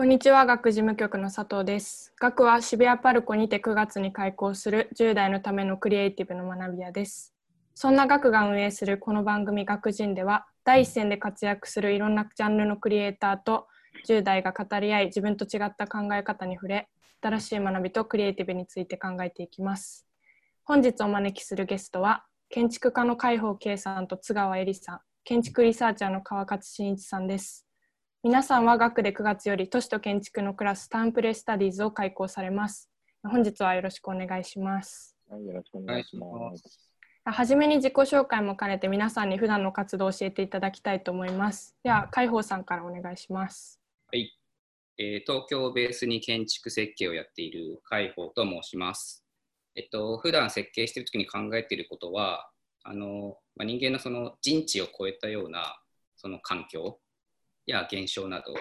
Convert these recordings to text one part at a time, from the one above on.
こんにちは、学事務局の佐藤です。学は渋谷パルコにて9月に開校する10代のためのクリエイティブの学び屋です。そんな学が運営するこの番組学人では、第一線で活躍するいろんなジャンルのクリエイターと10代が語り合い、自分と違った考え方に触れ、新しい学びとクリエイティブについて考えていきます。本日お招きするゲストは、建築家の海宝圭さんと津川恵里さん、建築リサーチャーの川勝真一さんです。皆さんは学で9月より都市と建築のクラスターンプレスタディーズを開講されます。本日はよろしくお願いします。はい、よろしくお願いします。はじめに自己紹介も兼ねて皆さんに普段の活動を教えていただきたいと思います。では、海宝さんからお願いします。はい、えー東京をベースに建築設計をやっている海宝と申します。えっと、普段設計しているときに考えていることは、あのまあ、人間のその人知を超えたようなその環境や現象など。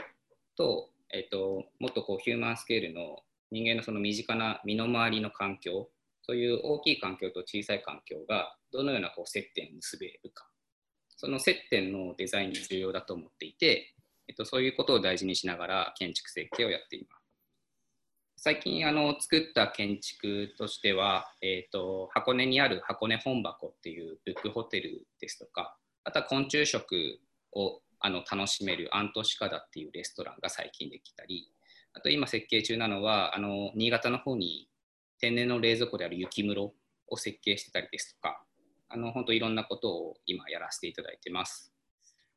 と、えっと、もっとこうヒューマンスケールの人間のその身近な身の回りの環境、そういう大きい環境と小さい環境がどのようなこう接点を結べるか、その接点のデザインが重要だと思っていて、えっと、そういうことを大事にしながら建築設計をやっています。最近あの作った建築としては、えー、と箱根にある箱根本箱っていうブックホテルですとかあとは昆虫食をあの楽しめるアントシカダっていうレストランが最近できたりあと今設計中なのはあの新潟の方に天然の冷蔵庫である雪室を設計してたりですとかあの本当いろんなことを今やらせていただいてます。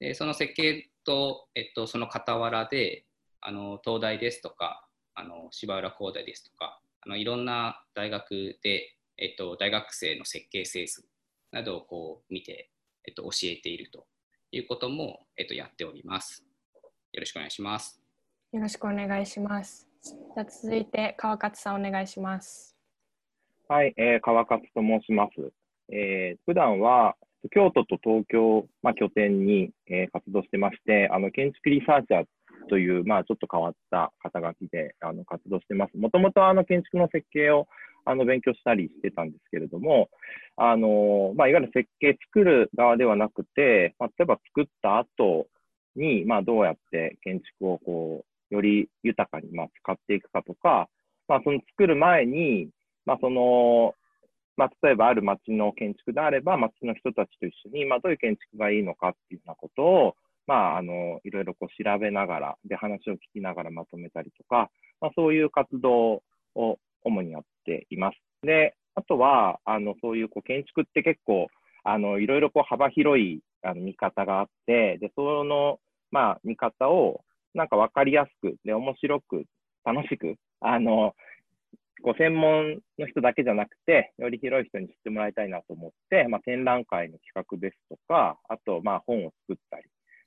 でその設計と、えっと、その傍らであの東大ですとかあの芝浦工大ですとかあのいろんな大学で、えっと、大学生の設計清掃などをこう見て、えっと、教えているということも、えっと、やっております。よろしくお願いします。よろしくお願いします。じゃあ続いて川勝さんお願いします。はい、えー川勝と申します。えー普段は京都と東京、まあ、拠点に、えー活動してまして、あの建築リサーチャーという、まあ、ちょっと変わった肩書きであの活動してます。もともとあの建築の設計をあの勉強したりしてたんですけれども、あのまあ、いわゆる設計作る側ではなくて、まあ、例えば作った後に、まあ、どうやって建築をこうより豊かにまあ使っていくかとか、まあ、その作る前に、まあ、その、まあ、例えばある町の建築であれば、町の人たちと一緒に、まあ、どういう建築がいいのかっていうようなことを、まあ、あの、いろいろこう調べながら、で、話を聞きながらまとめたりとか、まあ、そういう活動を主にやっています。で、あとは、あの、そういうこう建築って結構、あの、いろいろこう幅広いあの見方があって、で、その、まあ、見方を、なんかわかりやすく、で、面白く、楽しく、あの、こう専門の人だけじゃなくて、より広い人に知ってもらいたいなと思って、まあ、展覧会の企画ですとか、あと、まあ、本を作ったり、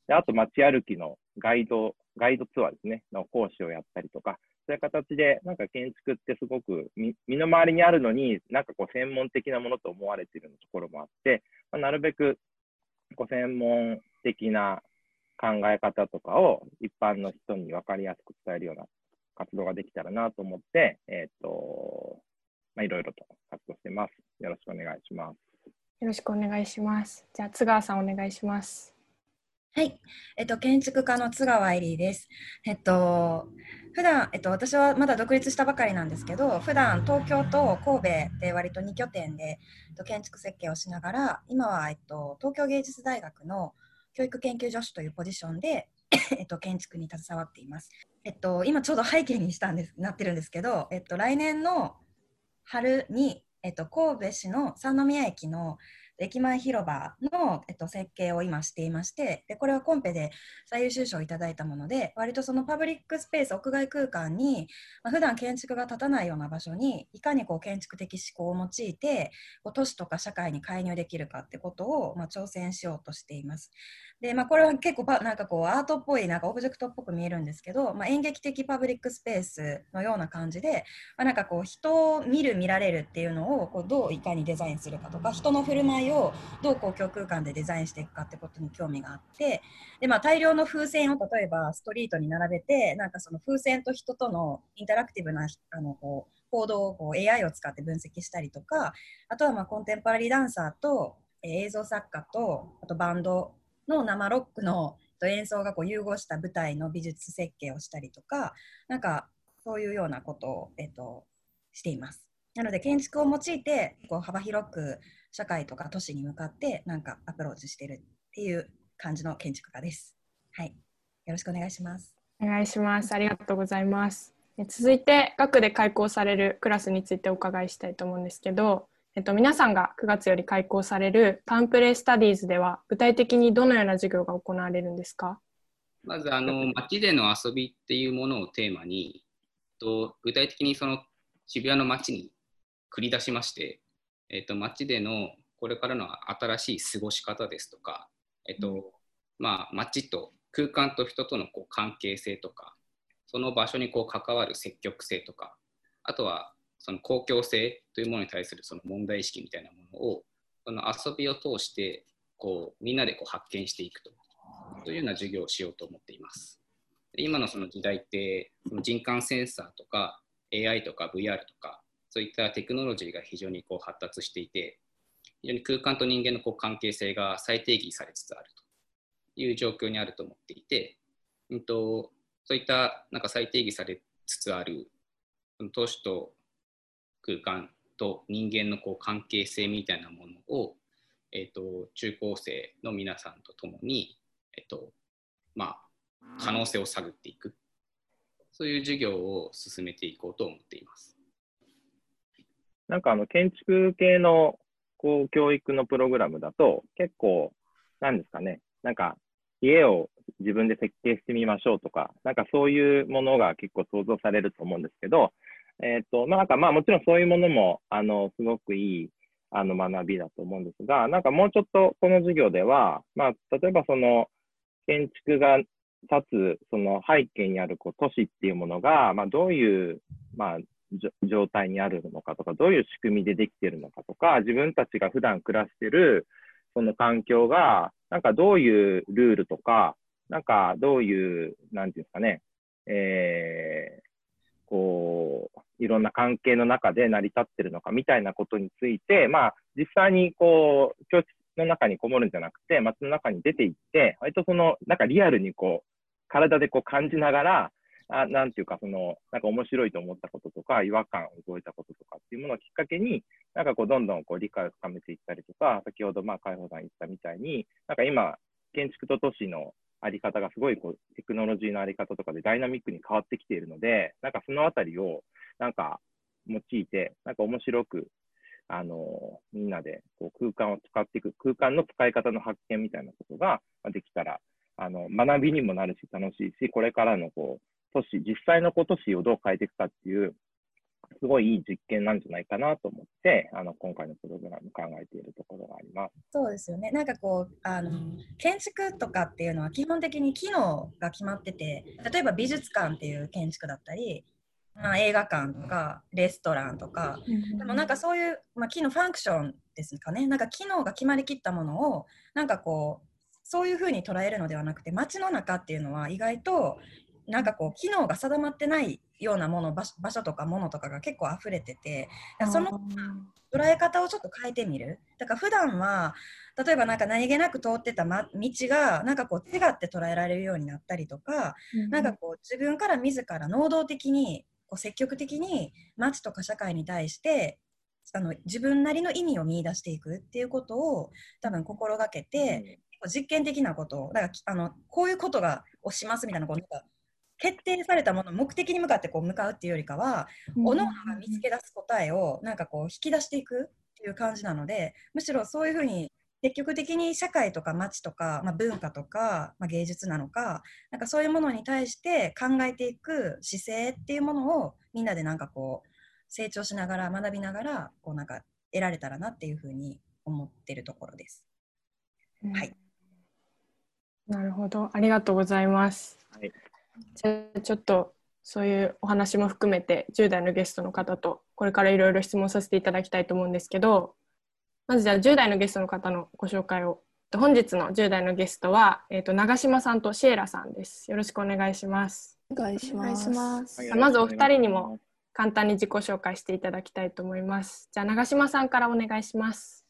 であと、街歩きのガイド、ガイドツアーですね、の講師をやったりとか、そういう形で、なんか建築ってすごく身身の回りにあるのに、なんかこう専門的なものと思われているところもあって、まあ、なるべくこう専門的な考え方とかを一般の人に分かりやすく伝えるような活動ができたらなと思って、えっ、と、まあ、いろいろと活動してます。よろしくお願いします。よろしくお願いします。じゃあ津川さんお願いします。はい、えっと、建築家の津川恵里です。えっと、普段、えっと、私はまだ独立したばかりなんですけど、普段東京と神戸で割と2拠点で、えっと、建築設計をしながら、今は、えっと、東京芸術大学の教育研究助手というポジションで、えっと、建築に携わっています。えっと、今ちょうど背景にしたんですなってるんですけど、えっと、来年の春に、えっと、神戸市の三宮駅の駅前広場の、えっと、設計を今していましてでこれはコンペで最優秀賞をいただいたもので割とそのパブリックスペース屋外空間に、まあ、普段建築が立たないような場所にいかにこう建築的思考を用いてこう都市とか社会に介入できるかってことを、まあ、挑戦しようとしています。で、まあ、これは結構パなんかこうアートっぽいなんかオブジェクトっぽく見えるんですけど、まあ、演劇的パブリックスペースのような感じで、まあ、なんかこう人を見る見られるっていうのをこうどういかにデザインするかとか人の振る舞いをどう公共空間でデザインしていくかってことに興味があってで、まあ、大量の風船を例えばストリートに並べてなんかその風船と人とのインタラクティブなあのこう行動をこう AI を使って分析したりとかあとはまあコンテンポラリーダンサーと、え映像作家とあとバンドの生ロックの演奏がこう融合した舞台の美術設計をしたりとかなんかそういうようなことを、えっと、しています。なので建築を用いてこう幅広く社会とか都市に向かってなんかアプローチしてるっていう感じの建築家です。はい、よろしくお願いします。お願いします。ありがとうございます。続いて学で開講されるクラスについてお伺いしたいと思うんですけど、えっと、皆さんが9月より開講されるパンプレイスタディーズでは具体的にどのような授業が行われるんですか？まずあの街での遊びっていうものをテーマにと具体的にその渋谷の街に繰り出しまして、えっと、街でのこれからの新しい過ごし方ですとか、えっとまあ、街と空間と人とのこう関係性とかその場所にこう関わる積極性とかあとはその公共性というものに対するその問題意識みたいなものをその遊びを通してこうみんなでこう発見していくとというような授業をしようと思っています。今のその時代ってその人感センサーとか AI とか VR とかそういったテクノロジーが非常にこう発達していて非常に空間と人間のこう関係性が再定義されつつあるという状況にあると思っていて、うんと、そういったなんか再定義されつつある都市と空間と人間のこう関係性みたいなものを、えーと、中高生の皆さんと共に、えーとまあ、可能性を探っていくそういう授業を進めていこうと思っています。なんかあの建築系のこう教育のプログラムだと結構なんですかね。なんか家を自分で設計してみましょうとか、なんかそういうものが結構想像されると思うんですけど、えっ、ー、と、まあ、なんかまあもちろんそういうものも、あの、すごくいい、あの、学びだと思うんですが、なんかもうちょっとこの授業では、まあ、例えばその、建築が立つ、その背景にあるこう都市っていうものが、まあ、どういう、まあ、状態にあるのかとか、どういう仕組みでできているのかとか、自分たちが普段暮らしてる、その環境が、なんかどういうルールとか、なんかどういう、なんていうんですかね、えー、こう、いろんな関係の中で成り立ってるのかみたいなことについて、まあ、実際にこう、教室の中にこもるんじゃなくて、街の中に出ていって、割とその、なんかリアルにこう、体でこう感じながら、あなんていうか、その、なんか面白いと思ったこととか、違和感を覚えたこととかっていうものをきっかけに、なんかこう、どんどんこう理解を深めていったりとか、先ほど、まあ、海保さん言ったみたいに、なんか今、建築と都市のあり方がすごいこうテクノロジーのあり方とかでダイナミックに変わってきているので、なんかそのあたりをなんか用いて、なんか面白く、あのみんなでこう空間を使っていく、空間の使い方の発見みたいなことができたら、あの学びにもなるし楽しいし、これからのこう都市、実際の都市をどう変えていくかっていう、すごいいい実験なんじゃないかなと思って、あの今回のプログラム考えているところがあります。そうですよね。なんかこうあの建築とかっていうのは基本的に機能が決まってて、例えば美術館っていう建築だったり、まあ、映画館とかレストランとか、でもなんかそういう、まあ、機能ファンクションですかね。なんか機能が決まりきったものをなんかこうそういうふうに捉えるのではなくて街の中っていうのは意外となんかこう機能が定まってないようなもの場所とかものとかが結構溢れててその捉え方をちょっと変えてみる。だから普段は例えばなんか何気なく通ってた、ま、道がなんかこう違って捉えられるようになったりとか、うん、なんかこう自分から自ら能動的にこう積極的に街とか社会に対してあの自分なりの意味を見出していくっていうことを多分心がけて、うん、実験的なことをだからあのこういうことがをしますみたいなことが決定されたもの目的に向かってこう向かうっていうよりかは、うん、各々が見つけ出す答えをなんかこう引き出していくっていう感じなのでむしろそういうふうに積極的に社会とか街とか、まあ、文化とか、まあ、芸術なのかなんかそういうものに対して考えていく姿勢っていうものをみんなでなんかこう成長しながら学びながらこうなんか得られたらなっていうふうに思ってるところです。うん、はい。なるほど、ありがとうございます。はいじゃあちょっとそういうお話も含めて10代のゲストの方とこれからいろいろ質問させていただきたいと思うんですけどまずじゃあ10代のゲストの方のご紹介を本日の10代のゲストは、えーと、長島さんとシエラさんです。よろしくお願いします。お願いします。ますまずお二人にも簡単に自己紹介していただきたいと思います。じゃあ長島さんからお願いします。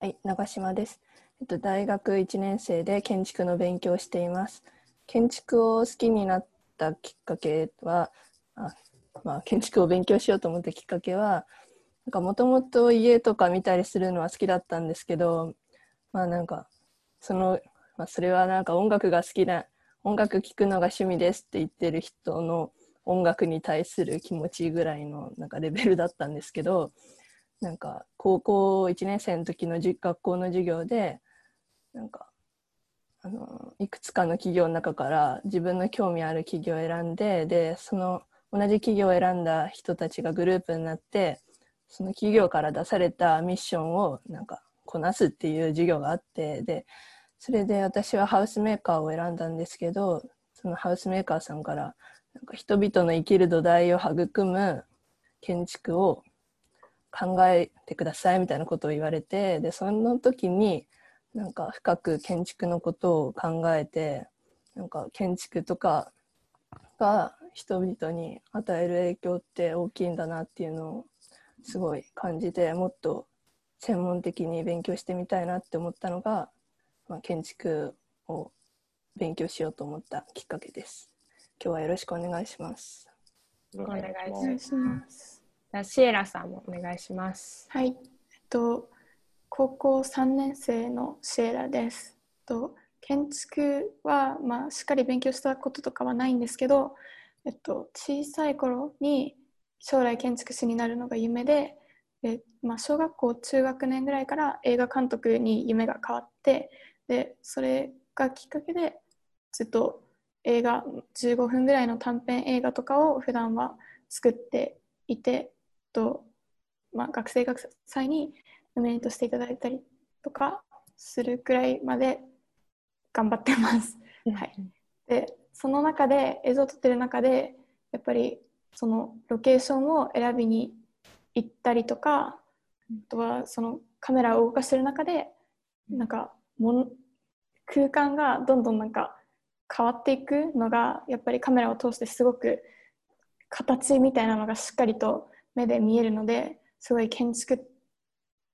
はい、長島です。えっと、大学1年生で建築の勉強をしています。建築を好きになったきっかけは、あまあ、建築を勉強しようと思ったきっかけは、もともと家とか見たりするのは好きだったんですけど、まあなんか、その、まあ、それはなんか音楽が好きな、音楽聴くのが趣味ですって言ってる人の音楽に対する気持ちぐらいのなんかレベルだったんですけど、なんか高校1年生の時のじ学校の授業でなんかあのいくつかの企業の中から自分の興味ある企業を選んででその同じ企業を選んだ人たちがグループになってその企業から出されたミッションをなんかこなすっていう授業があってでそれで私はハウスメーカーを選んだんですけどそのハウスメーカーさんからなんか人々の生きる土台を育む建築を考えてくださいみたいなことを言われてでその時になんか深く建築のことを考えてなんか建築とかが人々に与える影響って大きいんだなっていうのをすごい感じてもっと専門的に勉強してみたいなって思ったのが、まあ、建築を勉強しようと思ったきっかけです。今日はよろしくお願いします。おお願いしまますお願いします。じゃあシエラさんもお願いします。はい、えっと、高校3年生のシエラです。と、建築は、まあ、しっかり勉強したこととかはないんですけど、えっと、小さい頃に将来建築士になるのが夢で、でまあ、小学校中学年ぐらいから映画監督に夢が変わってでそれがきっかけでずっと映画15分ぐらいの短編映画とかを普段は作っていてと、まあ、学生学祭にノミネートしていただいたりとかするくらいまで頑張ってます。はい、でその中で映像を撮ってる中でやっぱりそのロケーションを選びに行ったりとかあとはそのカメラを動かしてる中でなんかもの空間がどんどんなんか変わっていくのがやっぱりカメラを通してすごく形みたいなのがしっかりと目で見えるのですごい建築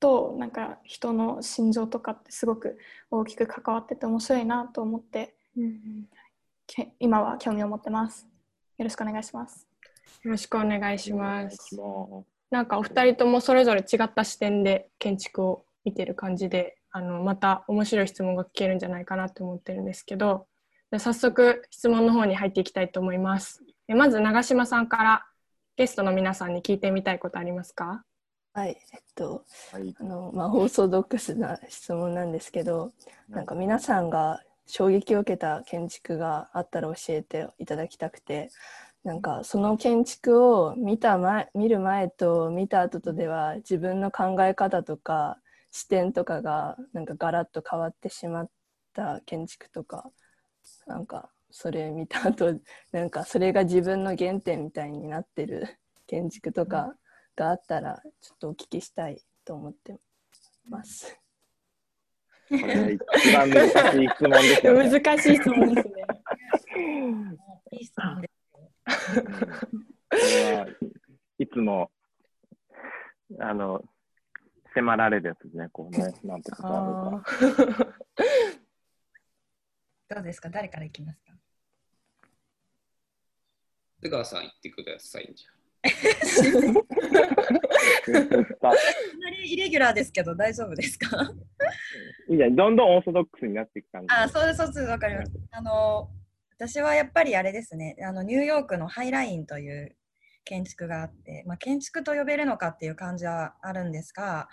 となんか人の心情とかってすごく大きく関わってて面白いなと思ってけ今は興味を持ってます。よろしくお願いします。よろしくお願いします。なんかお二人ともそれぞれ違った視点で建築を見てる感じであのまた面白い質問が聞けるんじゃないかなと思ってるんですけどじゃあ早速質問の方に入っていきたいと思います。えまず長島さんからゲストの皆さんに聞いてみたいことありますか？はい、えっと、はい。あの、まあ、オーソドックスな質問なんですけど、なんか皆さんが衝撃を受けた建築があったら教えていただきたくて、なんかその建築を見た前、見る前と見た後とでは自分の考え方とか視点とかがなんかガラッと変わってしまった建築とか、なんかそれ見た後、なんかそれが自分の原点みたいになってる建築とかがあったらちょっとお聞きしたいと思ってます。これ一番難しい質問ですよね。難しい質問ですね。いい質問ですいつも、あの、迫られるやつですね、こうね、なんてことあるあか。ーどうですか？誰からいきますか？津川さん言ってくださいじかなりイレギュラーですけど大丈夫ですか？いいじゃん、どんどんオーソドックスになっていく感じ。あ、そうです、そうです、わかります。あの、私はやっぱりあれですね、あのニューヨークのハイラインという建築があって、まあ、建築と呼べるのかっていう感じはあるんですが、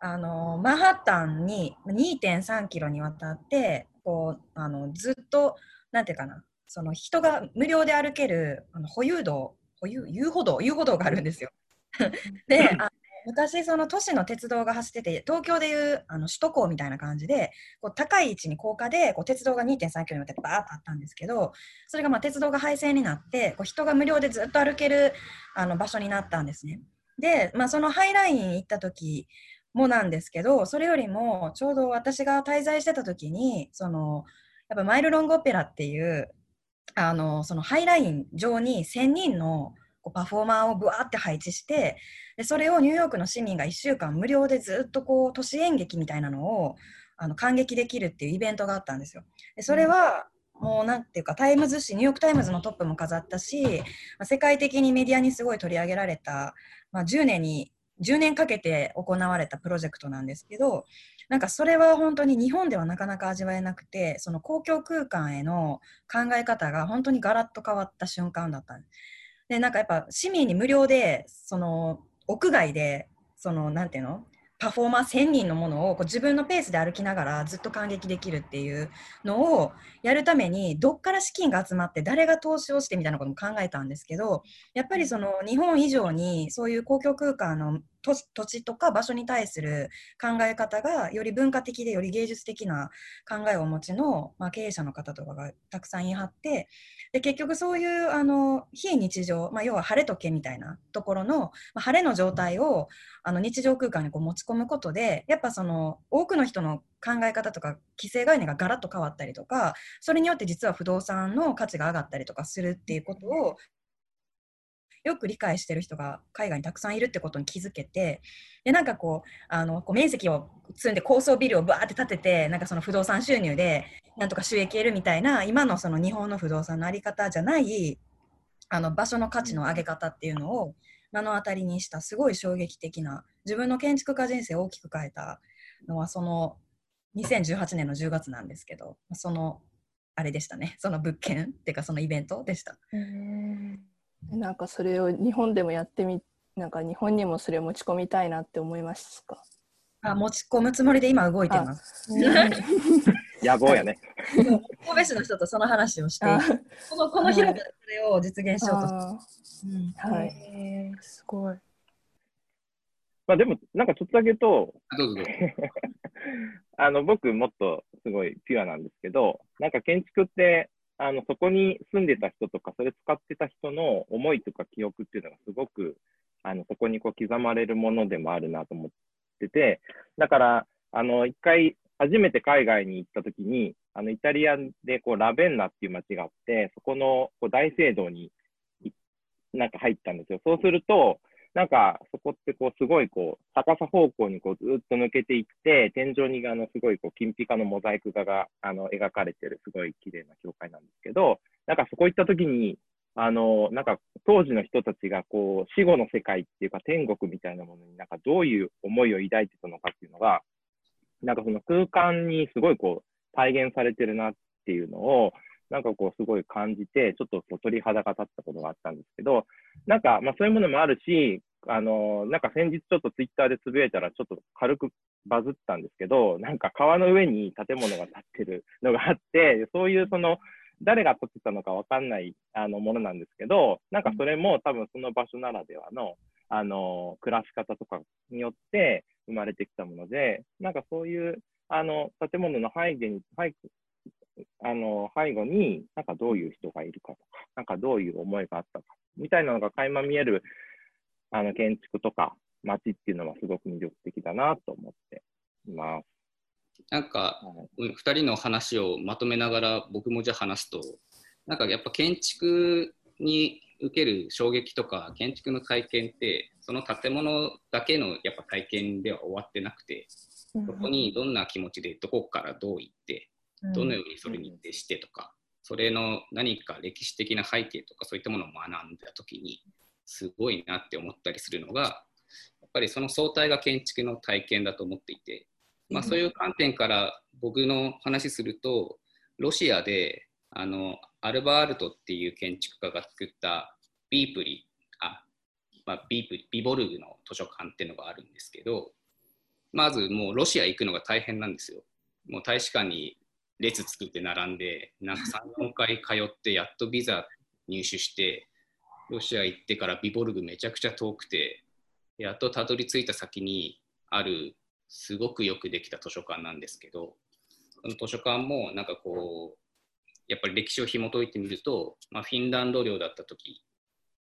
あのマンハッタンに2.3キロにわたってこうあのずっとなんていうかなその人が無料で歩けるあの保有道保有遊歩道遊歩道があるんですよ。であ昔その都市の鉄道が走ってて東京でいうあの首都高みたいな感じでこう高い位置に高架でこう鉄道が2.3キロにわたってバーッとあったんですけどそれがまあ鉄道が廃線になってこう人が無料でずっと歩けるあの場所になったんですね。で、まあ、そのハイライン行った時もなんですけどそれよりもちょうど私が滞在してた時にそのやっぱマイルロングオペラっていうあのそのハイライン上に1000人のこうパフォーマーをぶわーって配置してでそれをニューヨークの市民が1週間無料でずっとこう都市演劇みたいなのをあの観劇できるっていうイベントがあったんですよ。でそれは、もうなんていうかタイムズ紙ニューヨーク・タイムズのトップも飾ったし、世界的にメディアにすごい取り上げられた、まあ、10年に10年かけて行われたプロジェクトなんですけどなんかそれは本当に日本ではなかなか味わえなくてその公共空間への考え方が本当にガラッと変わった瞬間だった。でなんかやっぱ市民に無料でその屋外でそのなんていうの？パフォーマー1000人のものをこう自分のペースで歩きながらずっと感激できるっていうのをやるためにどっから資金が集まって誰が投資をしてみたいなことも考えたんですけどやっぱりその日本以上にそういう公共空間の土地とか場所に対する考え方がより文化的でより芸術的な考えをお持ちの、まあ、経営者の方とかがたくさんい張ってで結局そういうあの非日常、まあ、要は晴れ時計みたいなところの、まあ、晴れの状態をあの日常空間にこう持ち込むことでやっぱその多くの人の考え方とか規制概念がガラッと変わったりとかそれによって実は不動産の価値が上がったりとかするっていうことをよく理解してる人が海外にたくさんいるってことに気づけてでなんかこうあのこう面積を積んで高層ビルをバーって建ててなんかその不動産収入でなんとか収益得るみたいな今のその日本の不動産の在り方じゃないあの場所の価値の上げ方っていうのを目の当たりにしたすごい衝撃的な自分の建築家人生を大きく変えたのはその2018年の10月なんですけどそのあれでしたねその物件っていうかそのイベントでした。なんかそれを日本でもやってみなんか日本にもそれを持ち込みたいなって思いますか？あ持ち込むつもりで今動いてます。野望やね。神戸市の人とその話をして、このこの広場でそれを実現しようと。して、はい、すごい。まあでも、なんかちょっとだけ言うと、どうぞ。あの僕、もっとすごいピュアなんですけど、なんか建築って、あのそこに住んでた人とか、それ使ってた人の思いとか記憶っていうのがすごく、あのそこにこう刻まれるものでもあるなと思ってて、だから、あの一回、初めて海外に行った時に、あのイタリアでこうラベンナっていう街があって、そこのこう大聖堂になんか入ったんですよ。そうすると、なんかそこってこうすごいこう高さ方向にこうずっと抜けていって、天井にあのすごいこう金ピカのモザイク画があの描かれてるすごい綺麗な教会なんですけど、なんかそこ行った時に、あの、なんか当時の人たちがこう死後の世界っていうか天国みたいなものになんかどういう思いを抱いてたのかっていうのが、なんかその空間にすごいこう体現されてるなっていうのを、なんかこうすごい感じて、ちょっと鳥肌が立ったことがあったんですけど、なんかまあそういうものもあるし、あの、なんか先日ちょっとツイッターでつぶやいたらちょっと軽くバズったんですけど、なんか川の上に建物が建ってるのがあって、そういうその、誰が建てたのかわかんないあのものなんですけど、なんかそれも多分その場所ならではの、あの、暮らし方とかによって生まれてきたもので、なんかそういう、あの、建物の背景に、背あの背後に、なんかどういう人がいるかとか、なんかどういう思いがあったか、みたいなのが垣間見えるあの建築とか街っていうのはすごく魅力的だなと思っています。なんか、2人の話をまとめながら僕もじゃあ話すと、なんかやっぱ建築に受ける衝撃とか建築の体験ってその建物だけのやっぱ体験では終わってなくて、そこにどんな気持ちでどこからどう行ってどのようにそれに徹してとか、それの何か歴史的な背景とかそういったものを学んだ時にすごいなって思ったりするのがやっぱりその相対が建築の体験だと思っていて、まあ、そういう観点から僕の話するとロシアであのアルバールトっていう建築家が作ったビープリあ、まあ、ビープリビボルグの図書館っていうのがあるんですけどまずもうロシア行くのが大変なんですよ。もう大使館に列作って並んで、なんか3、4回通って、やっとビザ入手して、ロシア行ってからビボルグめちゃくちゃ遠くて、やっとたどり着いた先にあるすごくよくできた図書館なんですけど、その図書館もなんかこう、やっぱり歴史を紐解いてみると、まあ、フィンランド領だった時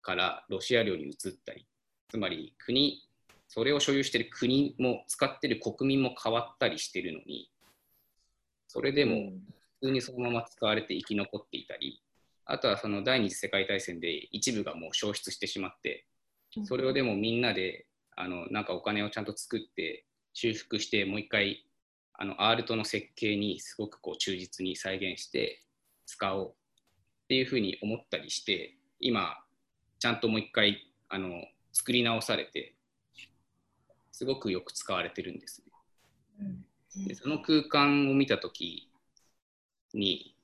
からロシア領に移ったり、つまり国、それを所有している国も使っている国民も変わったりしてるのに、それでも普通にそのまま使われて生き残っていたり、あとはその第二次世界大戦で一部がもう消失してしまって、それをでもみんなであのなんかお金をちゃんと作って修復してもう一回あのアールトの設計にすごくこう忠実に再現して使おうっていうふうに思ったりして今ちゃんともう一回あの作り直されてすごくよく使われてるんですね。でその空間を見た時に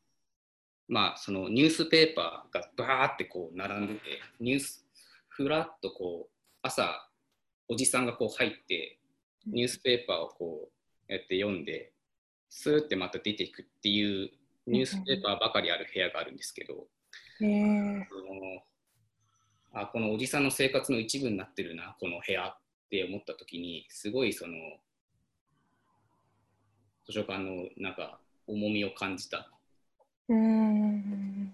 まあそのニュースペーパーがバーってこう並んでてニュースふらっとこう朝おじさんがこう入ってニュースペーパーをこうやって読んでスーってまた出ていくっていうニュースペーパーばかりある部屋があるんですけど、へー。そのあこのおじさんの生活の一部になってるなこの部屋って思った時にすごいその図書館のなんか重みを感じたうーん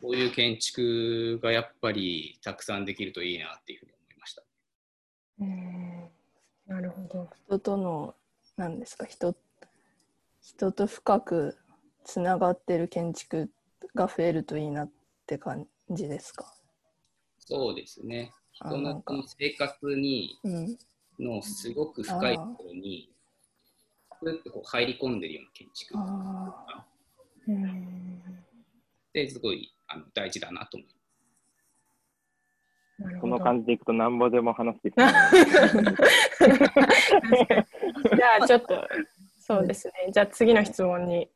こういう建築がやっぱりたくさんできるといいなっていうふうに思いました。うーんなるほど。人との何ですか？人人と深くつながってる建築が増えるといいなって感じですか？そうですね。あ人の生活にうん、のすごく深いところに、ふっとこう入り込んでるような建築あうーんってすごいあの大事だなと思います。この感じでいくとなんぼでも話して。じゃあちょっとそうですね。じゃあ次の質問に。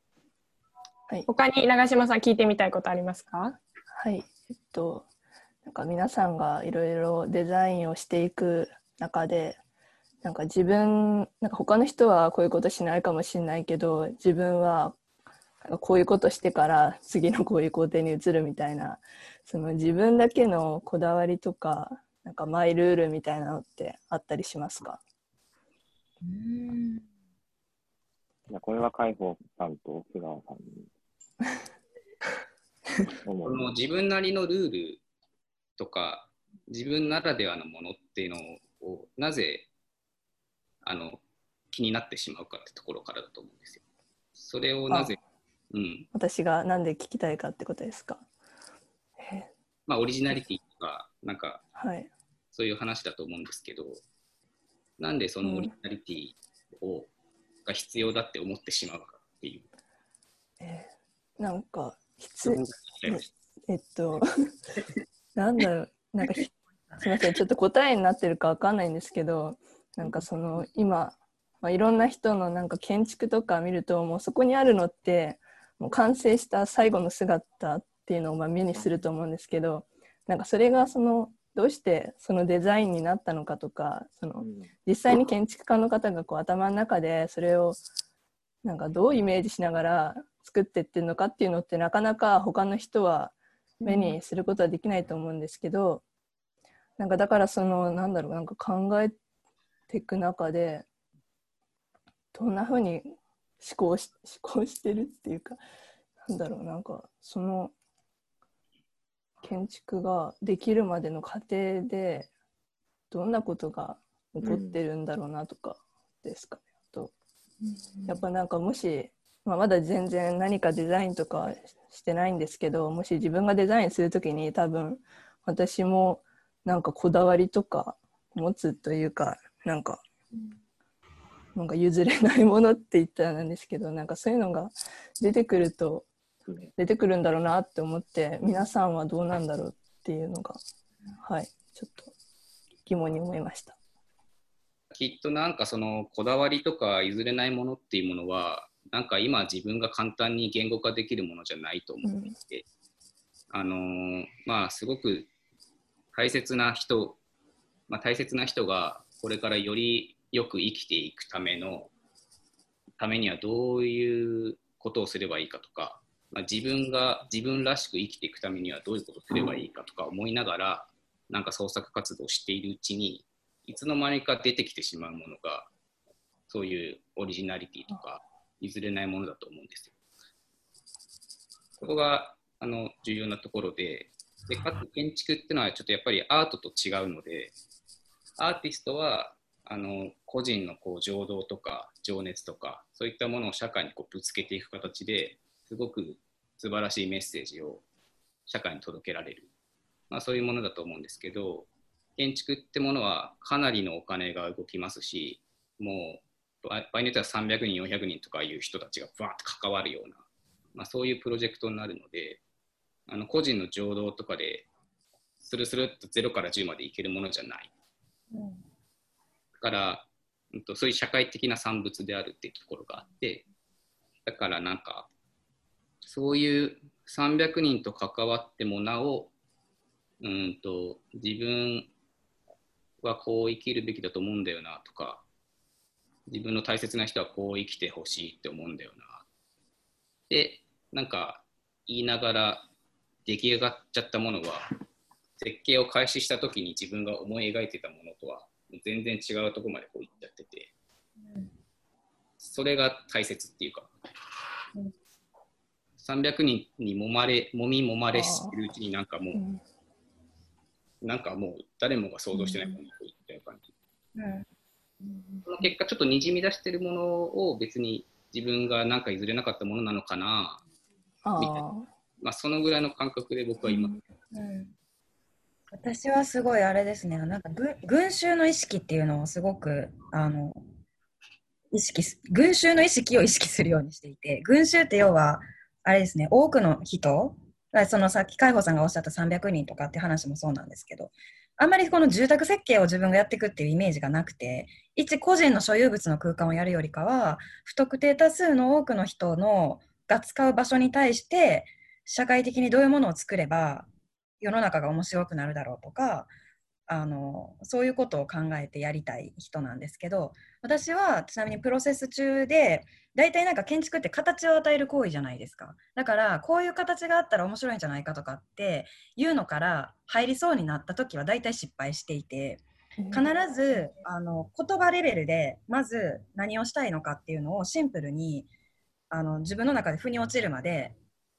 はい他に長島さん聞いてみたいことありますか？はい、えっと、なんか皆さんがいろいろデザインをしていく中で、なんか自分、なんか他の人はこういうことしないかもしれないけど、自分はこういうことしてから次のこういう工程に移るみたいな、その自分だけのこだわりとか、なんかマイルールみたいなのってあったりしますか？うん。じゃあこれは海保さんと菅川さんに。思う。この自分なりのルールとか自分ならではのものっていうのをなぜあの気になってしまうかってところからだと思うんですよ。それをなぜ、うん。私がなんで聞きたいかってことですか？え？まあ、オリジナリティとかなんかはい。そういう話だと思うんですけどなんでそのオリジナリティを、が必要だって思ってしまうかっていう。えーなんか必そこが聞きたいです。えっと、なんだろう、なんかひ、すみません、ちょっと答えになってるかわかんないんですけど、なんかその、今、まあ、いろんな人のなんか建築とか見ると、もうそこにあるのって、もう完成した最後の姿っていうのをまあ目にすると思うんですけど、なんかそれがその、どうしてそのデザインになったのかとか、その実際に建築家の方がこう頭の中でそれをなんかどうイメージしながら作ってってるのかっていうのってなかなか他の人は目にすることはできないと思うんですけど、なんかだからそのなんだろうなんか考えていく中でどんな風に思考し思考してるっていうかなんだろうなんかその建築ができるまでの過程でどんなことが起こってるんだろうなとかですかね。あとやっぱなんかもし、まあ、まだ全然何かデザインとかはしてないんですけどもし自分がデザインする時に多分私もなんかこだわりとか持つというかなんか、なんか譲れないものって言ったらなんですけどなんかそういうのが出てくると出てくるんだろうなって思って皆さんはどうなんだろうっていうのがはいちょっと疑問に思いました。きっとなんかそのこだわりとか譲れないものっていうものはなんか今自分が簡単に言語化できるものじゃないと思っていて、あのーまあすごく大切な人、まあ、大切な人がこれからよりよく生きていくためのためにはどういうことをすればいいかとか、まあ、自分が自分らしく生きていくためにはどういうことをすればいいかとか思いながらなんか創作活動をしているうちにいつの間にか出てきてしまうものがそういうオリジナリティとか譲れないものだと思うんですよ。そこがあの重要なところででかつ建築っていうのはちょっとやっぱりアートと違うのでアーティストはあの個人のこう情動とか情熱とかそういったものを社会にこうぶつけていく形ですごく素晴らしいメッセージを社会に届けられる、まあ、そういうものだと思うんですけど建築ってものはかなりのお金が動きますしもう場合によっては300人、400人とかいう人たちがバーッと関わるような、まあ、そういうプロジェクトになるので、あの個人の情動とかで、スルスルっと0から10までいけるものじゃない。だから、うんと、そういう社会的な産物であるっていうところがあって、だからなんか、そういう300人と関わってもなお、うんと、自分はこう生きるべきだと思うんだよなとか、自分の大切な人はこう生きてほしいって思うんだよな。で、なんか言いながら出来上がっちゃったものは、設計を開始した時に自分が思い描いてたものとは全然違うところまでこう行っちゃってて、それが大切っていうか、300人に揉まれ、揉み揉まれしてるうちになんかもう、なんかもう誰もが想像してないものにこういったような感じ。その結果、ちょっとにじみ出してるものを別に自分がなんか譲れなかったものなのかな、みたいな。まあ、そのぐらいの感覚で僕は今、うん。うん私はすごいあれですね、なんか群衆の意識っていうのをすごくあの意識群衆の意識を意識するようにしていて、群衆って要は、あれですね、多くの人、そのさっき海保さんがおっしゃった300人とかって話もそうなんですけど、あんまりこの住宅設計を自分がやっていくっていうイメージがなくて、一個人の所有物の空間をやるよりかは、不特定多数の多くの人のが使う場所に対して、社会的にどういうものを作れば世の中が面白くなるだろうとかあのそういうことを考えてやりたい人なんですけど私はちなみにプロセス中で大体なんか建築って形を与える行為じゃないですか。だからこういう形があったら面白いんじゃないかとかっていうのから入りそうになった時は大体失敗していて必ずあの言葉レベルでまず何をしたいのかっていうのをシンプルにあの自分の中で腑に落ちるまで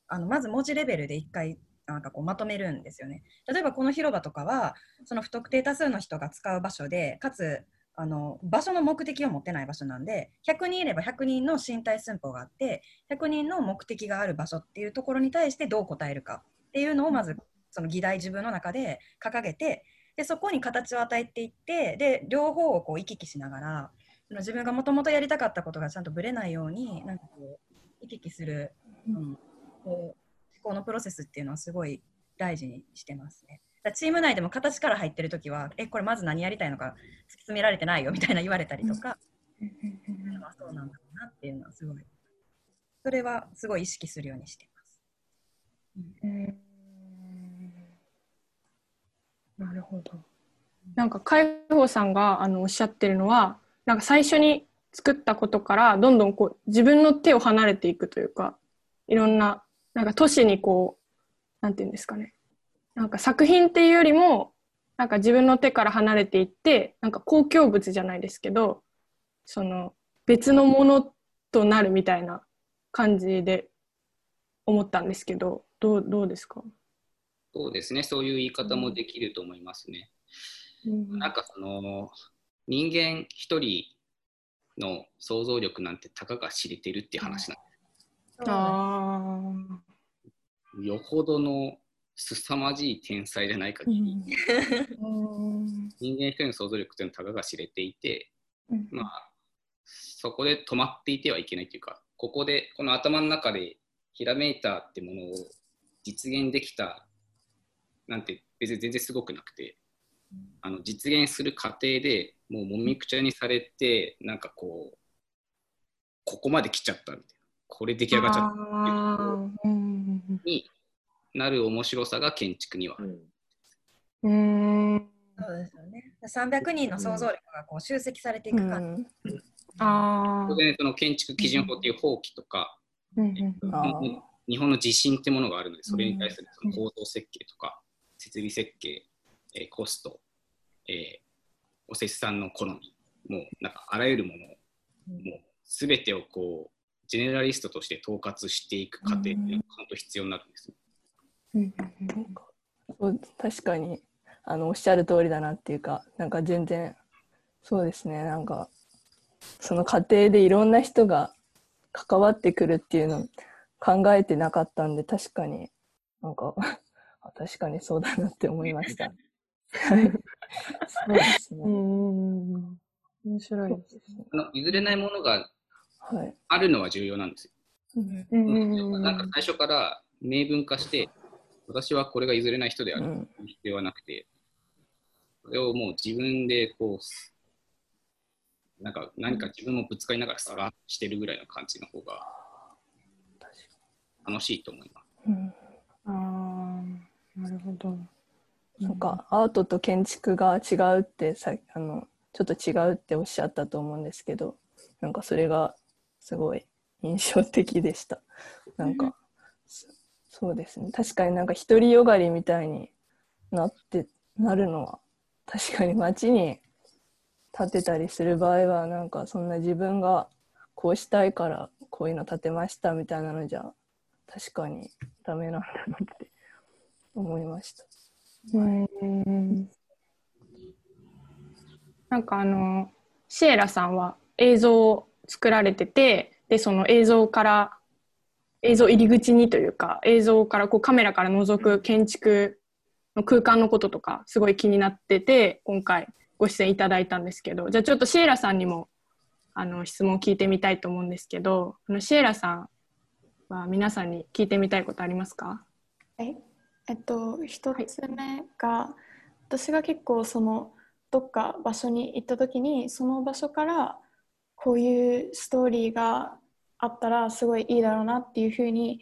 あのまず文字レベルで一回なんかこうまとめるんですよね。例えばこの広場とかはその不特定多数の人が使う場所でかつあの場所の目的を持ってない場所なんで100人いれば100人の身体寸法があって100人の目的がある場所っていうところに対してどう答えるかっていうのをまずその議題自分の中で掲げてでそこに形を与えていってで両方をこう行き来しながら自分がもともとやりたかったことがちゃんとぶれないようになんかこう行き来する、うん、こう思考のプロセスっていうのはすごい大事にしてますね。チーム内でも形から入ってる時は、え、これまず何やりたいのか突き詰められてないよみたいな言われたりとか、あそうなん。だろうなっていうのはすごい、それはすごい意識するようにしてます。うん、なるほど。なん。か海保さん。があのおっしゃってるのは、なん。か最初に作ったことからどん。どん。こう自分の手を離れていくというか、いろん。ななんか都市にこう、なんていうんですかね。なんか作品っていうよりも、なんか自分の手から離れていって、なんか公共物じゃないですけど、その別のものとなるみたいな感じで思ったんですけど、どうどうですか？そうですね、そういう言い方もできると思いますね。うん、なんかその人間一人の想像力なんてたかが知れてるっていう話なんあよほどの凄まじい天才でない限り、うん、人間一人の想像力というのはたかが知れていて、うん、まあそこで止まっていてはいけないというかここでこの頭の中でひらめいたってものを実現できたなんて別に全然すごくなくて、あの実現する過程でもうもみくちゃにされてなんかこうここまで来ちゃったみたいな。これ出来上がっちゃったになる面白さが建築には。ある。うん、そうですよね。300人の想像力がこう集積されていく感じ。うん、あ当然その建築基準法っていう法規とか、うん、日本の地震ってものがあるのでそれに対するその構造設計とか設備設計、えー、コスト、えー、お施主さんの好みもうなんかあらゆるものをもう全てをこうジェネラリストとして統括していく過程っていうのが本当必要になるんです、ね、うん、確かにあのおっしゃる通りだなっていうかなんか全然そうですねなんかその過程でいろんな人が関わってくるっていうの考えてなかったんで確かになんか 確かにそうだなって思いました。そうですね。うん面白いです。あの譲れないものがはい。あるのは重要なんですよ。うん。なんか最初から明文化して、私はこれが譲れない人である必要はなくて、それをもう自分でこう、なんか何か自分もぶつかりながら探してるぐらいの感じの方が楽しいと思います。うん。ああ、なるほど。なんかアートと建築が違うってさあのちょっと違うっておっしゃったと思うんですけどなんかそれがすごい印象的でした。なんかそそうですね。確かになんか独りよがりみたいになってなるのは確かに街に建てたりする場合はなんかそんな自分がこうしたいからこういうの建てましたみたいなのじゃ確かにダメなんだなって思いました。うんなんかあのシエラさんは映像を作られててでその映像から映像入り口にというか映像からこうカメラから覗く建築の空間のこととかすごい気になってて今回ご出演いただいたんですけどじゃあちょっとシエラさんにもあの質問を聞いてみたいと思うんですけどあのシエラさんは皆さんに聞いてみたいことありますか？はい。えっと、一つ目が、私が結構そのどっか場所に行った時にその場所からこういうストーリーがあったらすごいいいだろうなっていうふうに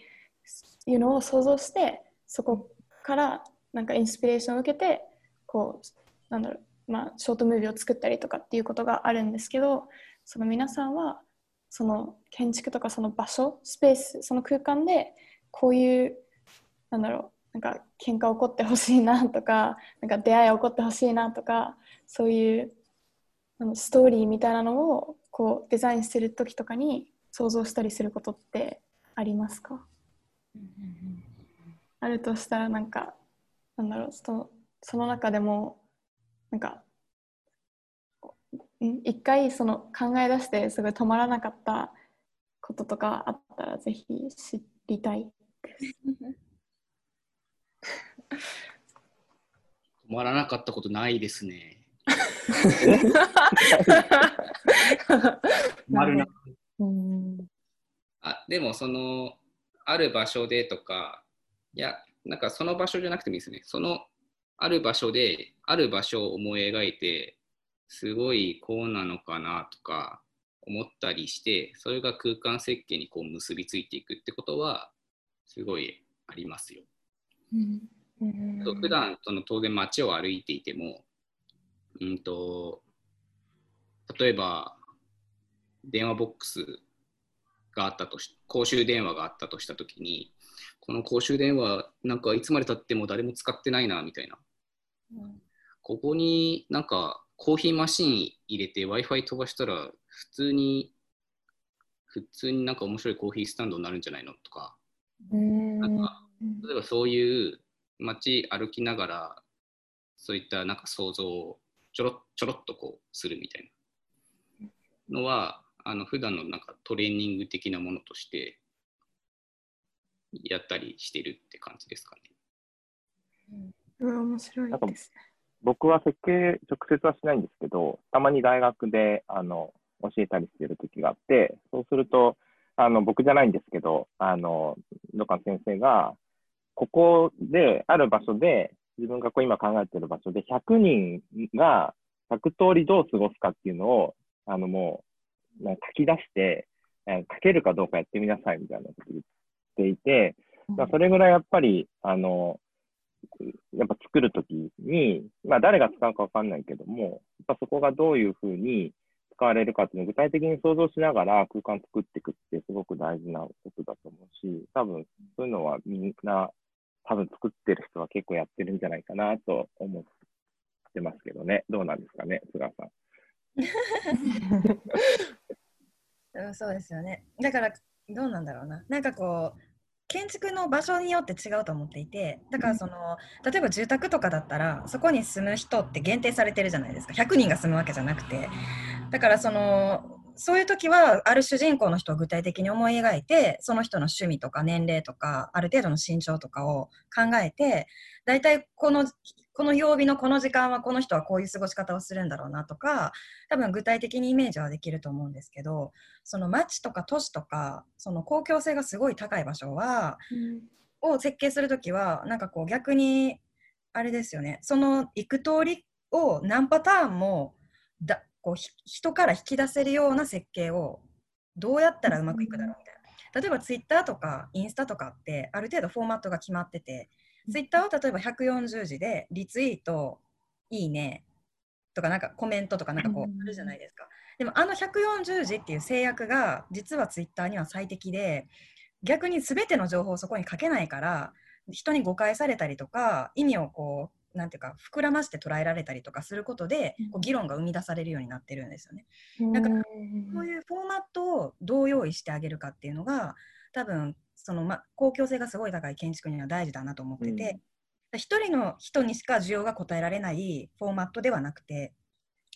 いうのを想像してそこからなんかインスピレーションを受けてこうなんだろうまあショートムービーを作ったりとかっていうことがあるんですけどその皆さんはその建築とかその場所スペースその空間でこういうなんだろうなんか喧嘩起こってほしいなとかなんか出会い起こってほしいなとかそういうストーリーみたいなのをこうデザインしてる時とかに想像したりすることってありますか？あるとしたらなんかなんだろうそのその中でもなんかん一回その考え出してすごい止まらなかったこととかあったらぜひ知りたい 止まらなかったことないですね。止まるな。うんあでもそのある場所でとかいやなんかその場所じゃなくてもいいですねそのある場所である場所を思い描いてすごいこうなのかなとか思ったりしてそれが空間設計にこう結びついていくってことはすごいありますよ。そう普段その当然街を歩いていても、うんと例えば電話ボックスがあったとし公衆電話があったとしたときにこの公衆電話なんかいつまでたっても誰も使ってないなみたいな、ここになんかコーヒーマシン入れて w i f i 飛ばしたら普通に普通になんか面白いコーヒースタンドになるんじゃないの？とか。なんか例えばそういう街歩きながらそういったなんか想像をちょろちょろっとこうするみたいなのはあの普段のなんかトレーニング的なものとしてやったりしてるって感じですかね。うん、面白いなんかですね。僕は設計直接はしないんですけど、たまに大学であの教えたりしてる時があって、そうすると、あの僕じゃないんですけど、あのどっかの先生が、ここで、ある場所で、自分がこう今考えてる場所で、100人が100通りどう過ごすかっていうのを、あのもう、書き出して、えー書けるかどうかやってみなさいみたいなこと言っていて、まあ、それぐらいやっぱり、あの、やっぱ作るときに、まあ誰が使うかわかんないけども、やっぱそこがどういうふうに使われるかっていうのを具体的に想像しながら空間作っていくってすごく大事なことだと思うし、多分そういうのはみんな、多分作ってる人は結構やってるんじゃないかなと思ってますけどね。どうなんですかね、菅さん。うん、そうですよね。だから、どうなんだろうな。なんかこう、建築の場所によって違うと思っていて、だからその、例えば住宅とかだったら、そこに住む人って限定されてるじゃないですか。100人が住むわけじゃなくて。だからその、そういう時は、ある主人公の人を具体的に思い描いて、その人の趣味とか年齢とか、ある程度の身長とかを考えて、大体このこの曜日のこの時間はこの人はこういう過ごし方をするんだろうなとか多分具体的にイメージはできると思うんですけどその町とか都市とかその公共性がすごい高い場所は、うん、を設計する時はなんかこう逆にあれですよねその行く通りを何パターンもだこう人から引き出せるような設計をどうやったらうまくいくだろうみたいな。例えばツイッターとかインスタとかってある程度フォーマットが決まっててツイッターは例えば140字でリツイート、いいねとかなんかコメントとかなんかこうあるじゃないですか。でもあの140字っていう制約が実はツイッターには最適で逆に全ての情報をそこに書けないから人に誤解されたりとか意味をこうなんていうか膨らまして捉えられたりとかすることでこう議論が生み出されるようになってるんですよね。だからそういうフォーマットをどう用意してあげるかっていうのが多分その、ま、公共性がすごい高い建築には大事だなと思ってて、うん、1人の人にしか需要が答えられないフォーマットではなくて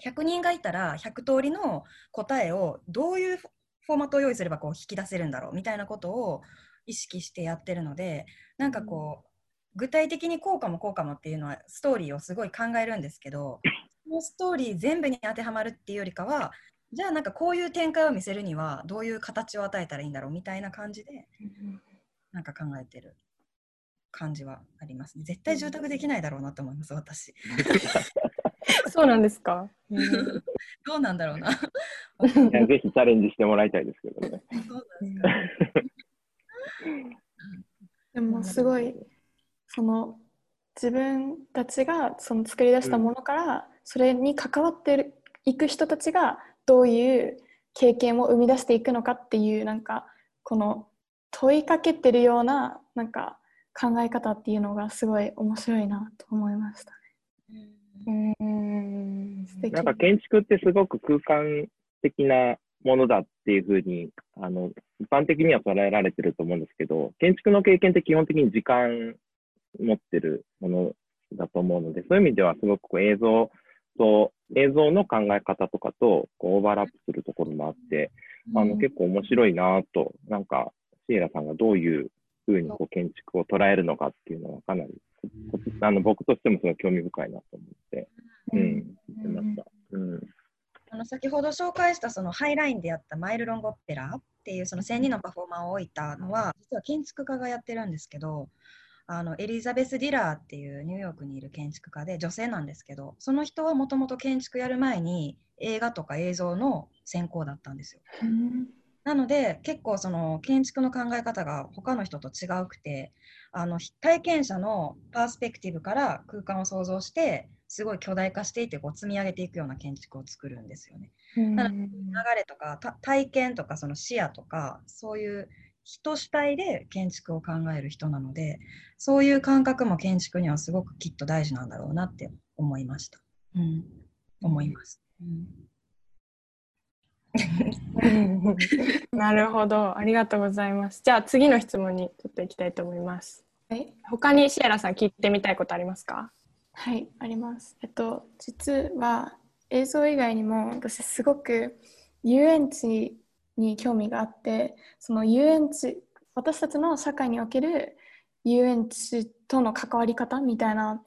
100人がいたら100通りの答えをどういうフォーマットを用意すればこう引き出せるんだろうみたいなことを意識してやってるのでなんかこう、具体的にこうかもこうかもっていうのはストーリーをすごい考えるんですけどそのストーリー全部に当てはまるっていうよりかはじゃあなんかこういう展開を見せるにはどういう形を与えたらいいんだろうみたいな感じでなんか考えてる感じはありますね。絶対住宅できないだろうなと思います私。そうなんですか？どうなんだろうな。ぜひチャレンジしてもらいたいですけどね。でもすごいその自分たちがその作り出したものから、それに関わっていく人たちがどういう経験を生み出していくのかっていうなんかこの問いかけてるようななんか考え方っていうのがすごい面白いなと思いましたね。うん。なんか建築ってすごく空間的なものだっていうふうにあの一般的には捉えられてると思うんですけど建築の経験って基本的に時間持ってるものだと思うのでそういう意味ではすごくこう映像と映像の考え方とかとこうオーバーラップするところもあって、あの結構面白いなと、なんかシエラさんがどういうふうにこう建築を捉えるのかっていうのはかなり、あの僕としてもすごい興味深いなと思って、うん、言ってました。うん。あの先ほど紹介したそのハイラインでやったマイルロングオペラっていうその1000人のパフォーマーを置いたのは実は建築家がやってるんですけどあのエリザベス・ディラーっていうニューヨークにいる建築家で女性なんですけどその人はもともと建築やる前に映画とか映像の専攻だったんですよ。なので結構その建築の考え方が他の人と違うくてあの体験者のパースペクティブから空間を想像してすごい巨大化していってこう積み上げていくような建築を作るんですよね。なので流れとか体験とかその視野とかそういう人主体で建築を考える人なのでそういう感覚も建築にはすごくきっと大事なんだろうなって思いました。うん、思います。うん、なるほどありがとうございますじゃあ次の質問にちょっといきたいと思いますはい他にシエラさん聞いてみたいことありますかはいありますえっと実は映像以外にも私すごく遊園地に興味があってその遊園地私たちの社会における遊園地との関わり方みたいな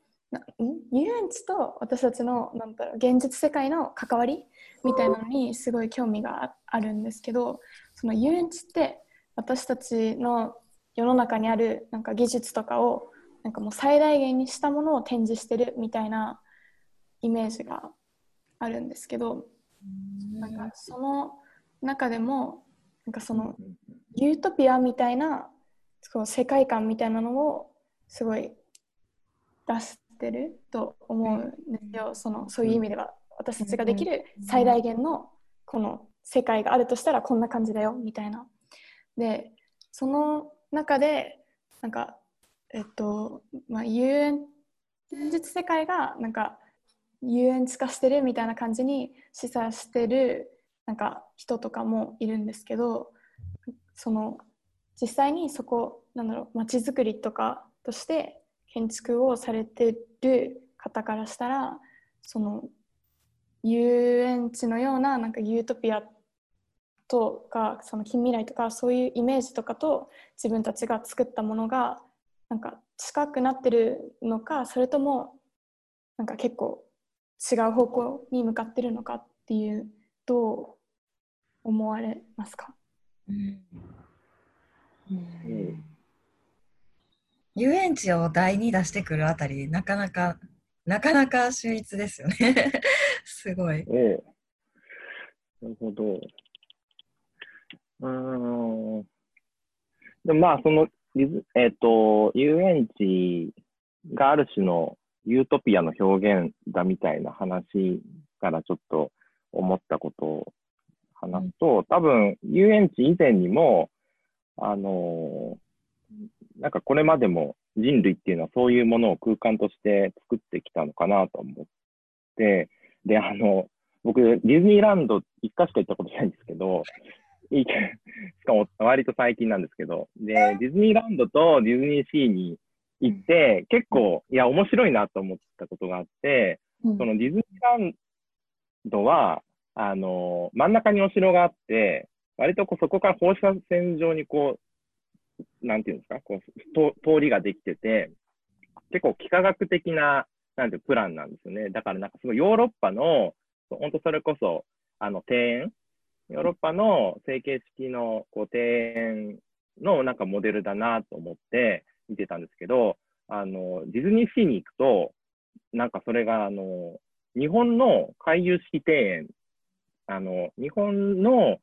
遊園地と私たちのなんだろう現実世界の関わりみたいなのにすごい興味があるんですけどその遊園地って私たちの世の中にあるなんか技術とかをなんかもう最大限にしたものを展示してるみたいなイメージがあるんですけどなんかその中でもなんかそのユートピアみたいなその世界観みたいなのをすごい出してると思うんですよ。そのそういう意味では私たちができる最大限のこの世界があるとしたらこんな感じだよみたいな。でその中でなんかえっとまあ遊園現実世界がなんか遊園地化してるみたいな感じに示唆してるなんか人とかもいるんですけどその実際にそこなんだろう街づくりとかとして建築をされてる方からしたらその遊園地のようななんかユートピアとかその近未来とかそういうイメージとかと自分たちが作ったものがなんか近くなってるのかそれともなんか結構違う方向に向かってるのかっていうどう思われますか、うんうん遊園地を題に出してくるあたり、なかなか、なかなか秀逸ですよね。すごい。おうなるほど。うーん。でもまあ、その、リズえっ、と、遊園地がある種のユートピアの表現だみたいな話からちょっと思ったことを話すと、多分、遊園地以前にも、あのなんかこれまでも人類っていうのはそういうものを空間として作ってきたのかなと思って、で、あの、僕、ディズニーランド一回しか行ったことないんですけど、しかも割と最近なんですけど、で、ディズニーランドとディズニーシーに行って、結構、いや、面白いなと思ったことがあって、うん。そのディズニーランドは、あの、真ん中にお城があって、割とこうそこから放射線状にこう、なんていうんですか、こう、通りができてて、結構幾何学的な、なんていうプランなんですよね。だからなんかすごいヨーロッパの、本当それこそ、あの、庭園ヨーロッパの成形式のこう庭園のなんかモデルだなと思って見てたんですけど、あの、ディズニーシーに行くと、なんかそれが、あの、日本の回遊式庭園、あの、日本の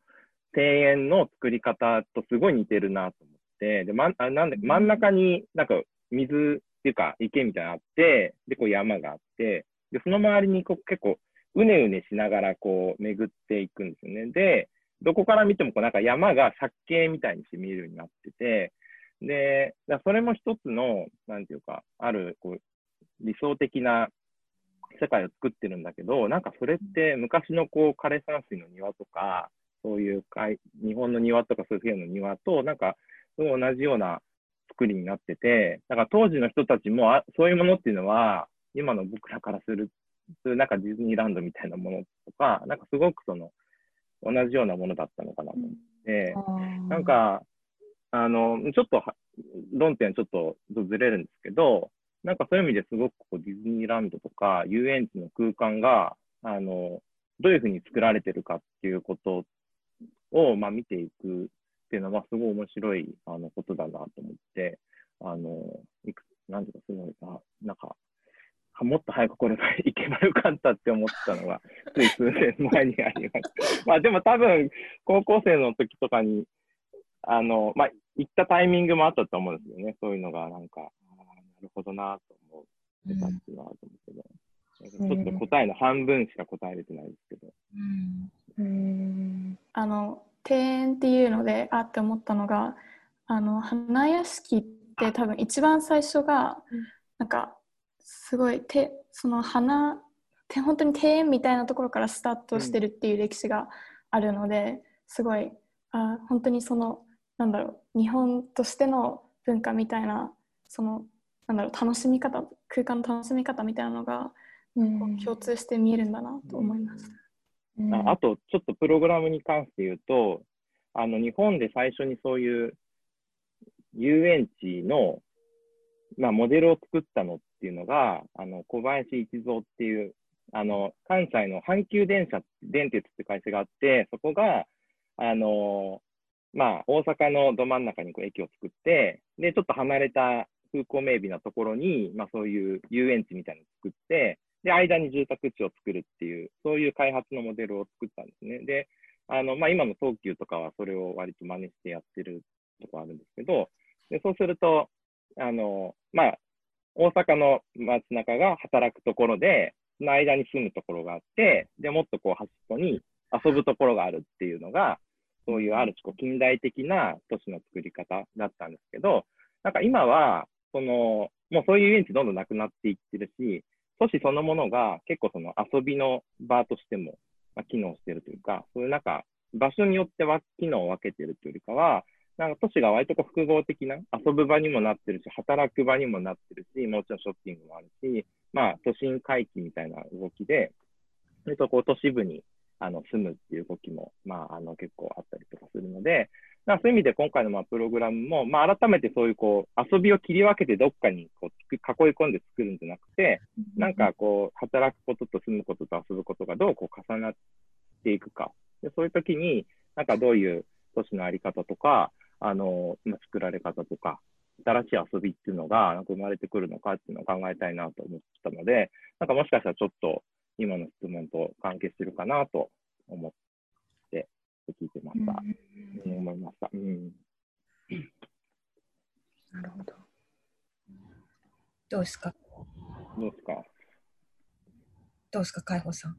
庭園の作り方とすごい似てるなと思って、で、まんあなんで真ん中になんか水っていうか池みたいなのあって、で、こう山があって、で、その周りにこう結構うねうねしながらこう巡っていくんですよね。で、どこから見てもこうなんか山が借景みたいにして見えるようになってて、で、それも一つの、なんていうか、あるこう理想的な世界を作ってるんだけど、なんかそれって昔のこう枯山水の庭とか、そういう海日本の庭とかそういう風の庭と、なんか同じような作りになってて、だから当時の人たちもあそういうものっていうのは、今の僕らからする、なんかディズニーランドみたいなものとか、なんかすごくその同じようなものだったのかなと思って、なんか、あの、ちょっとは論点ちょっとずれるんですけど、なんかそういう意味ですごくこうディズニーランドとか遊園地の空間が、あの、どういうふうに作られてるかっていうことを、まあ、見ていくっていうのは、すごい面白いあのことだなと思って、あの、いくなんていうか、すごいな、なんか、あもっと早くこれが行けばよかったって思ったのが、つい数年前にありました。まあでも多分、高校生の時とかに、あの、まあ、行ったタイミングもあったと思うんですよね。そういうのが、なんか、るほどなと思ってたっていうのはあると思うけど、ちょっと答えの半分しか答えれてないですけど。うん。あの庭園っていうのであって思ったのがあの花屋敷って多分一番最初がなんかすごいてその花て本当に庭園みたいなところからスタートしてるっていう歴史があるので、すごいあ本当にそのなんだろう日本としての文化みたいなそのなんだろう楽しみ方空間の楽しみ方みたいなのがこう共通して見えるんだなと思いました。ああと、ちょっとプログラムに関して言うと、あの、日本で最初にそういう遊園地の、まあ、モデルを作ったのっていうのが、あの、小林一三っていう、あの、関西の阪急電車、電鉄って会社があって、そこが、あの、まあ、大阪のど真ん中にこう駅を作って、で、ちょっと離れた風光明媚なところに、まあ、そういう遊園地みたいなのを作って、で、間に住宅地を作るっていう、そういう開発のモデルを作ったんですね。で、あの、まあ、今の東急とかはそれを割と真似してやってるとこあるんですけど、で、そうすると、あの、まあ、大阪の街中が働くところで、その間に住むところがあって、で、もっとこう端っこに遊ぶところがあるっていうのが、そういうある種近代的な都市の作り方だったんですけど、なんか今は、その、もうそういう遊園地どんどんなくなっていってるし、都市そのものが結構その遊びの場としても、ま、機能してるというか、そういうなんか場所によっては機能を分けてるというよりかは、なんか都市が割とこう複合的な遊ぶ場にもなってるし、働く場にもなってるし、もちろんショッピングもあるし、まあ都心回帰みたいな動きで、それとこう都市部にあの住むっていう動きも、まああの結構あったりとかするので、まあ、そういう意味で今回のまあプログラムも、まあ、改めてそういうこう遊びを切り分けてどっかにこうく囲い込んで作るんじゃなくて、なんかこう、働くことと住むことと遊ぶことがどうこう重なっていくか。でそういう時に、なんかどういう都市のあり方とか、あの、まあ、作られ方とか、新しい遊びっていうのがなんか生まれてくるのかっていうのを考えたいなと思ったので、なんかもしかしたらちょっと今の質問と関係してるかなと思って聞いてました。うん、思いました。うん。なるほど。どうですか？どうですか？どうですか、海保さん。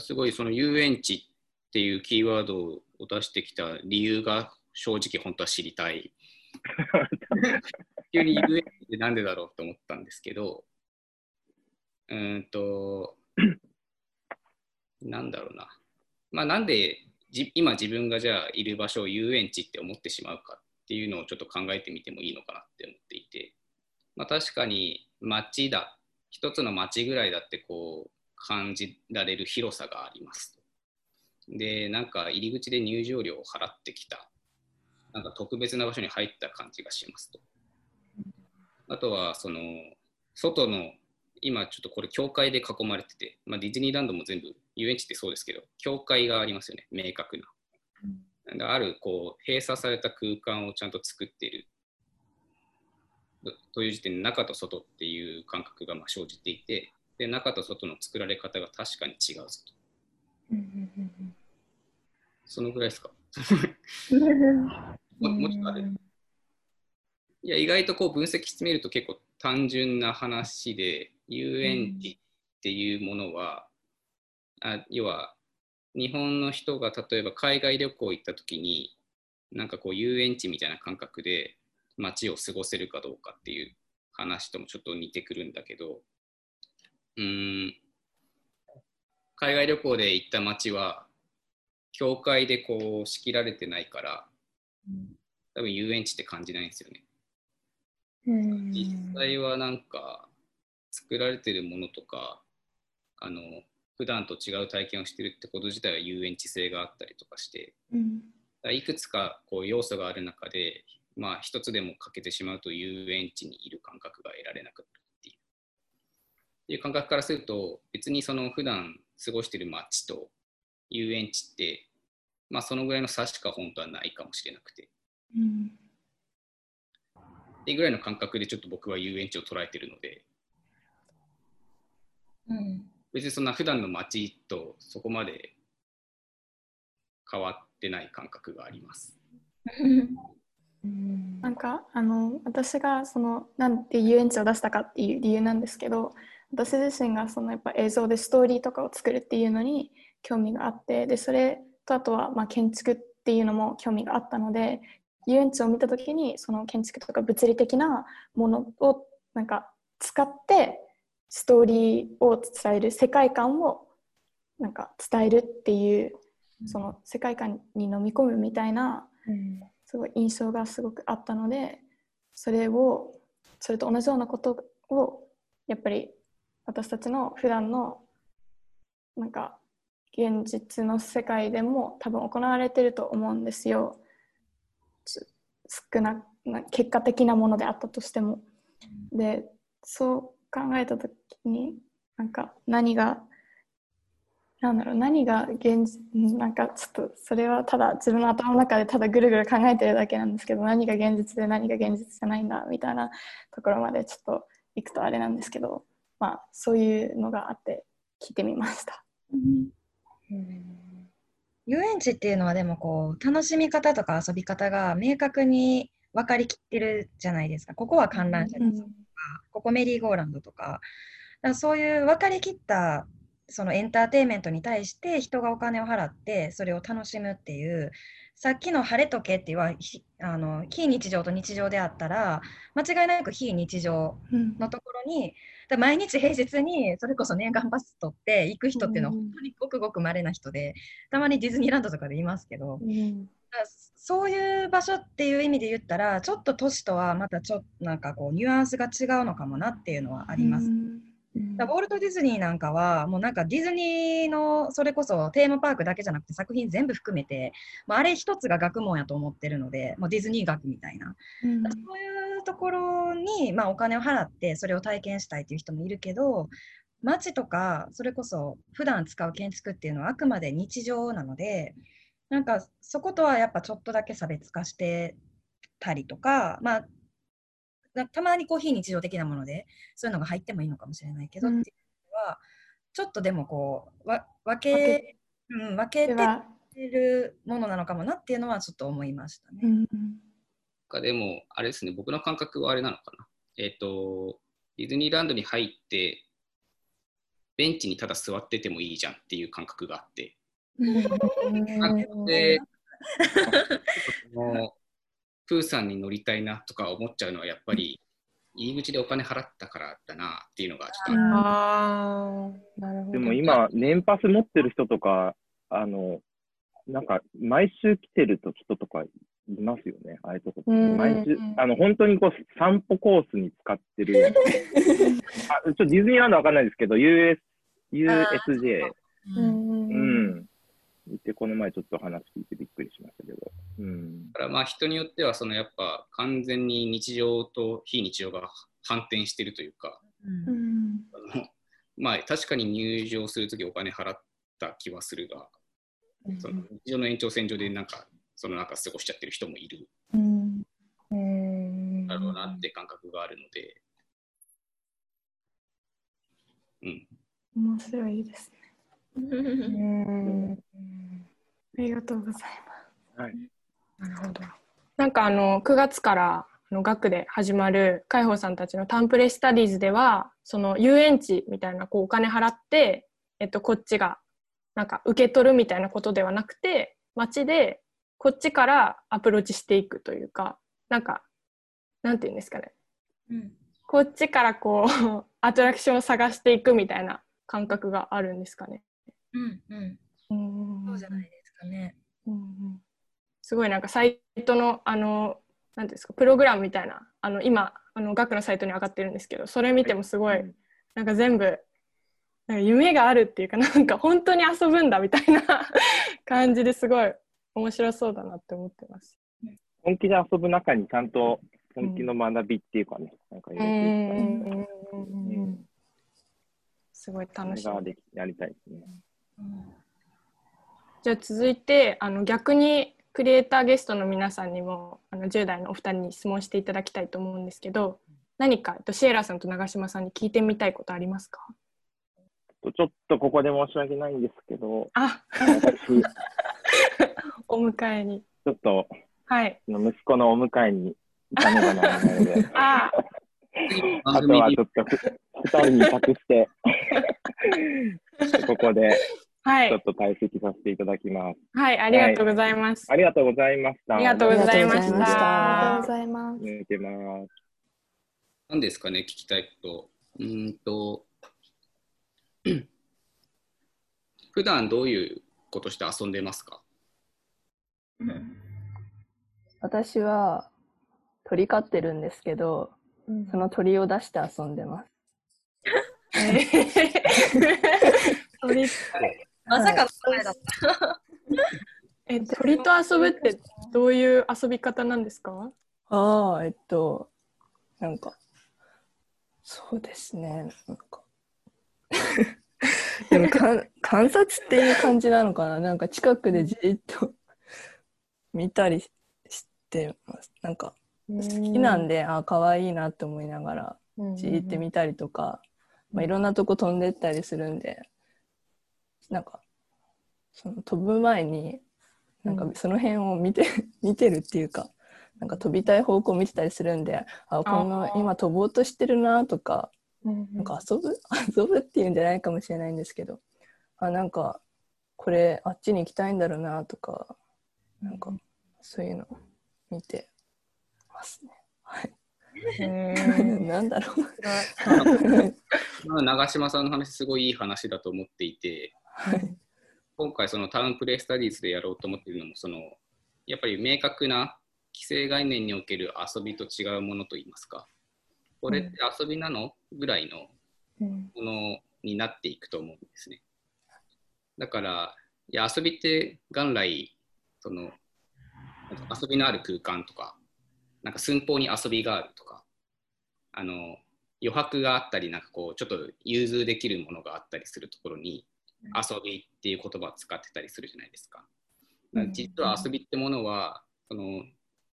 すごいその遊園地っていうキーワードを出してきた理由が正直本当は知りたい。急に遊園地ってなんでだろうと思ったんですけど、うんと、なんだろうな。まあ、なんで今自分がじゃあいる場所を遊園地って思ってしまうかっていうのをちょっと考えてみてもいいのかなって思っていて、まあ、確かに街だ一つの街ぐらいだってこう感じられる広さがあります。でなんか入り口で入場料を払ってきたなんか特別な場所に入った感じがしますと。あとはその外の今ちょっとこれ教会で囲まれてて、まあ、ディズニーランドも全部遊園地ってそうですけど教会がありますよね明確な。あるこう閉鎖された空間をちゃんと作っているという時点で中と外っていう感覚がまあ生じていてで中と外の作られ方が確かに違うぞと。そのぐらいですか？ももちろんある。いや意外とこう分析してみると結構単純な話で遊園地っていうものは、あ要は日本の人が例えば海外旅行行った時になんかこう遊園地みたいな感覚で街を過ごせるかどうかっていう話ともちょっと似てくるんだけどうん海外旅行で行った街は教会でこう仕切られてないから多分遊園地って感じないんですよね。実際はなんか作られてるものとかあの普段と違う体験をしてるってこと自体は遊園地性があったりとかして、うん、いくつかこう要素がある中で、まあ、一つでも欠けてしまうと遊園地にいる感覚が得られなくなるっていう。っていう感覚からすると別にその普段過ごしてる街と遊園地って、まあ、そのぐらいの差しか本当はないかもしれなくて。うん。っていうぐらいの感覚でちょっと僕は遊園地を捉えてるので、うん、別にそんな普段の街とそこまで変わってない感覚があります。なんかあの私がそのなんで遊園地を出したかっていう理由なんですけど私自身がそのやっぱ映像でストーリーとかを作るっていうのに興味があってでそれとあとはまあ建築っていうのも興味があったので遊園地を見た時にその建築とか物理的なものをなんか使ってストーリーを伝える世界観をなんか伝えるっていうその世界観に飲み込むみたいなすごい印象がすごくあったのでそれをそれと同じようなことをやっぱり私たちの普段のなんか現実の世界でも多分行われてると思うんですよ。少な結果的なものであったとしても。でそう考えた時になんか何がなんだろう何が現実なんかちょっとそれはただ自分の頭の中でただぐるぐる考えてるだけなんですけど何が現実で何が現実じゃないんだみたいなところまでちょっといくとあれなんですけどまあそういうのがあって聞いてみました。うん。遊園地っていうのはでもこう楽しみ方とか遊び方が明確に分かりきってるじゃないですか。ここは観覧車です。うん、ここメリーゴーランドとか。だそういう分かりきったそのエンターテインメントに対して人がお金を払ってそれを楽しむっていうさっきの晴れとけっていうあの非日常と日常であったら間違いなく非日常のところに、うん、毎日平日にそれこそ年間パス取って行く人っていうのは本当にごくごく稀な人で、たまにディズニーランドとかでいますけど、うん、そういう場所っていう意味で言ったらちょっと都市とはまたちょっとなんかこうニュアンスが違うのかもなっていうのはあります。うんだウォルト・ディズニーなんかは、もうなんかディズニーのそれこそテーマパークだけじゃなくて作品全部含めて、まあ、あれ一つが学問やと思ってるので、もうディズニー学みたいな。うんそういうところに、まあ、お金を払ってそれを体験したいという人もいるけど、街とかそれこそ普段使う建築っていうのはあくまで日常なので、なんかそことはやっぱちょっとだけ差別化してたりとか、まあ、なたまにこう非日常的なものでそういうのが入ってもいいのかもしれないけど、うんっていうのはちょっとでもこうわ分分けうん、分けてるものなのかもなっていうのはちょっと思いましたね。うんかでも、あれですね、僕の感覚はあれなのかな。えっ、と、ディズニーランドに入って、ベンチにただ座っててもいいじゃんっていう感覚があって、うん。で、そのプーさんに乗りたいなとか思っちゃうのは、やっぱり入り口でお金払ったからだなっていうのがちょっとあ。でも今、年パス持ってる人とか、あの、なんか、毎週来てる人とかいますよね、ああいうとこ毎週、あの、本当にこう、散歩コースに使ってる。あ、ちょっとディズニーランドわかんないですけど、US、USJ、うんうん。行って、この前ちょっと話聞いてびっくりしましたけど。うん。だからまあ人によってはそのやっぱ完全に日常と非日常が反転してるというか、うん。うん。あ のまあ確かに入場するときお金払った気はするが、その日常の延長線上でなんかその中過ごしちゃってる人もいる。うん。うんだろうなって感覚があるので、うん、面白いですね。うんありがとうございはい。なるほど。なんかあの9月からあの学で始まる海宝さんたちのタンプレスタディーズではその遊園地みたいなこうお金払って、えっと、こっちがなんか受け取るみたいなことではなくて街でこっちからアプローチしていくというかなんかなんていうんですかねうんこっちからこうアトラクションを探していくみたいな感覚があるんですかね。うんうんうんそうじゃないですかね。うんうんすごいなんかサイトのあのなんていうんですかプログラムみたいなあの今あの学のサイトに上がってるんですけどそれ見てもすごい、うんなんか全部なんか夢があるっていうかなんか本当に遊ぶんだみたいな感じですごい面白そうだなって思ってます。本気で遊ぶ中にちゃんと本気の学びっていうかね、なんか入れていきたい。うんうんうんうんすごい楽しみやりたいですね。じゃあ続いてあの逆にクリエイターゲストの皆さんにもあの10代のお二人に質問していただきたいと思うんですけど何かえっとシエラさんと長嶋さんに聞いてみたいことありますか？とちょっとここで申し訳ないんですけど、あ。お迎えに。ょっとはい。息子のお迎えに行かねばならないので、あ。あとはちょっとふ二人に託して、ここではいちょっと退席させていただきます。はいありがとうございます、ありがとうございました。ありがとうございましありがとうございましたありがとうごたざいます。抜けます。何ですかね、聞きたいこと。うーんと、普段どういうことして遊んでますか？私は鳥飼ってるんですけど、その鳥を出して遊んでます。鳥まさかの答えだった。え鳥と遊ぶってどういう遊び方なんですか？ああ、えっと、なんか、そうですね、なんか。でもかん観察っていう感じなのかな？なんか近くでじーっと 見たりししてます。なんか好きなんで、ああ、かわいいなって思いながら、じーって見たりとか、まあ、いろんなとこ飛んでったりするんで、なんか、その飛ぶ前に、なんかうんその辺を見て、見てるっていうか、なんか飛びたい方向を見てたりするんで、あ、この今飛ぼうとしてるなとか、うんなんか遊ぶ？遊ぶっていうんじゃないかもしれないんですけど、あ、なんか、これあっちに行きたいんだろうなとか、なんか、そういうのを見てますね。はい。なんだろう。まあ長嶋さんの話、すごいいい話だと思っていて、はい。今回、そのタウンプレイスタディーズでやろうと思っているのも、そのやっぱり明確な既成概念における遊びと違うものといいますか、これって遊びなのぐらいのうん。ものになっていくと思うんですね。だから、いや遊びって元来、その遊びのある空間とか、なんか寸法に遊びがあるとか、あの余白があったり、なんかこう、ちょっと融通できるものがあったりするところに、遊びっていう言葉を使ってたりするじゃないですか。だから実は遊びってものは、その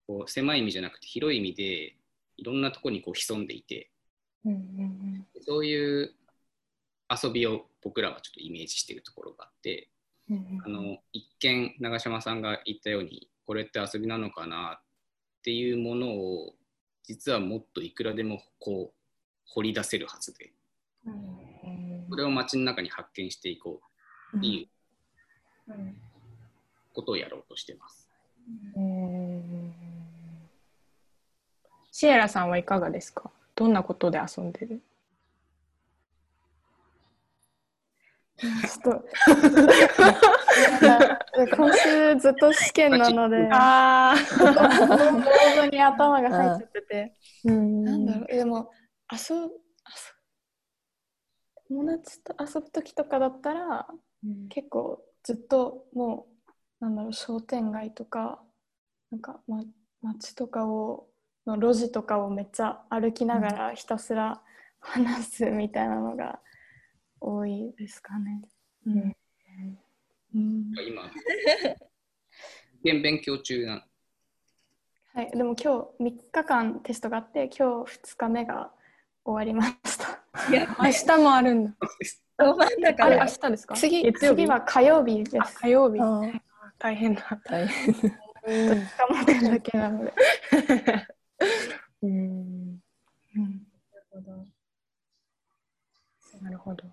こう狭い意味じゃなくて広い意味でいろんなところにこう潜んでいて、そういう遊びを僕らはちょっとイメージしているところがあって、うんあの一見長嶋さんが言ったようにこれって遊びなのかなっていうものを実はもっといくらでもこう掘り出せるはずで。うんこれを街の中に発見していこう。っていうことをやろうとしてます。うん。シエラさんはいかがですか？どんなことで遊んでる？ちょっと。今週ずっと試験なので、あモ ードに頭が入っちゃってて、あ、うん。なんだろう、えでも遊ぶ遊ぶ友達と遊ぶ時とかだったら結構ずっともうなんだろう商店街とかなんか、ま、街とかをの路地とかをめっちゃ歩きながらひたすら話すみたいなのが多いですかね。うん。うん。今。勉強中な。はい、でも今日3日間テストがあって今日2日目が終わりました。明日もあるんだ。明日ですか？次次は火曜日であす。火曜日。大変だ。大変。どっちか持ってるだけなので。うん。うんなるほど。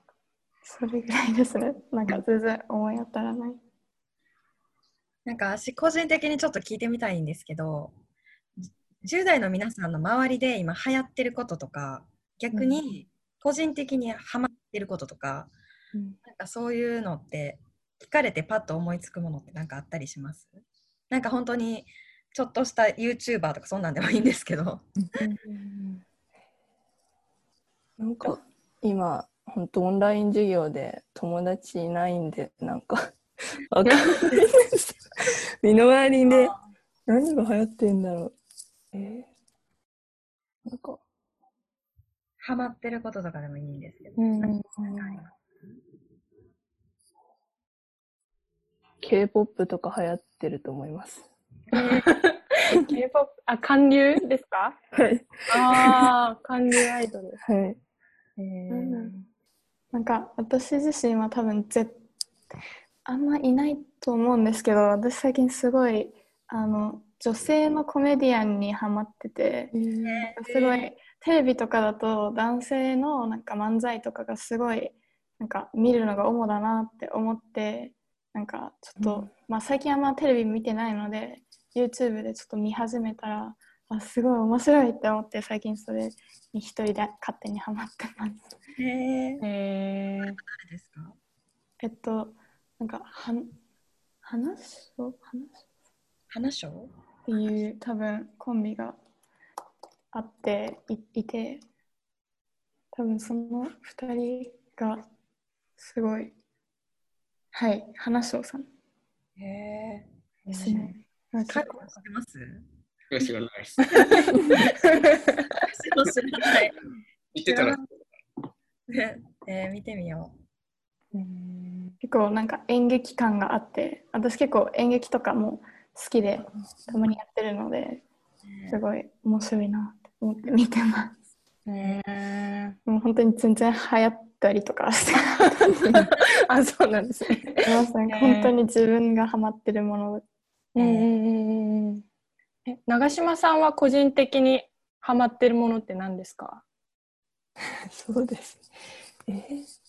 それぐらいですね。なんか全然思い当たらない。なんか私個人的にちょっと聞いてみたいんですけど10代の皆さんの周りで今流行ってることとか逆に個人的にハマってることとか、なんかそういうのって聞かれてパッと思いつくものって何かあったりします？なんか本当にちょっとした YouTuber とかそんなんでもいいんですけど。なんか今本当オンライン授業で友達いないんでなんかわかんないです。身の回りで何が流行ってんだろう。えー。なんかハマってることとかでもいいんですけど。うん何 K-POP とか流行ってると思います。K-POP、あ、韓流ですか？はい。ああ、韓流アイドル。はい。えんなんか私自身は多分ぜあんまいないと思うんですけど私最近すごいあの女性のコメディアンにハマっててすごいテレビとかだと男性のなんか漫才とかがすごいなんか見るのが主だなって思ってなんかちょっと、うん。まあ最近あんまテレビ見てないので YouTube でちょっと見始めたらあすごい面白いって思って最近それに一人で勝手にハマってます。へえー、えー、誰ですかえっと、なんか、はん、話を、話花賞っていう多分コンビがあっていいて、多分その二人がすごい、はい、花賞さん。へえ。ですね。なんか結構知ってます？知らないです。私も知らない。言ってたら、ね えー見てみよ結構なんか演劇感があって、私結構演劇とかも好きでたまにやってるので、う。すごい面白いな見てます。えー、もう本当に全然流行ったりとかして あ、そうなんですね。ますなんか本当に自分がハマってるものうんうんうんうん。え、長嶋さんは個人的にハマってるものって何ですか？そうです。えー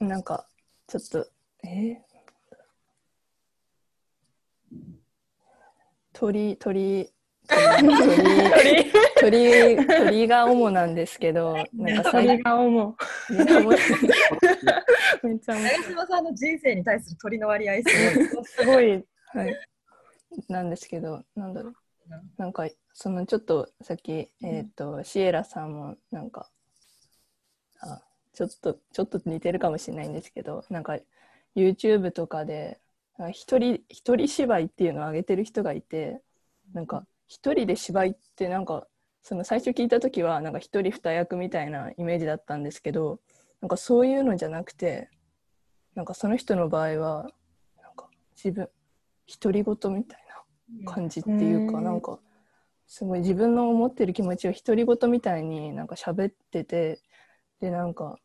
なんか、ちょっと、えー鳥、鳥、鳥、鳥、鳥が主なんですけど、なんか最鳥が主 めっちゃ面長嶋さんの人生に対する鳥の割合すごい。白い。すごい。はい、なんですけど、なんだろう。なんか、そのちょっとさっき、えっ、と、シエラさんもなんか、あちょっとちょっと似てるかもしれないんですけどなんか YouTube とかで一人一人芝居っていうのを上げてる人がいてなんか一人で芝居ってなんかその最初聞いた時はなんか一人二役みたいなイメージだったんですけどなんかそういうのじゃなくてなんかその人の場合はなんか自分独り言みたいな感じっていうか、うん。なんかすごい自分の思ってる気持ちを独り言みたいになんか喋っててでなんか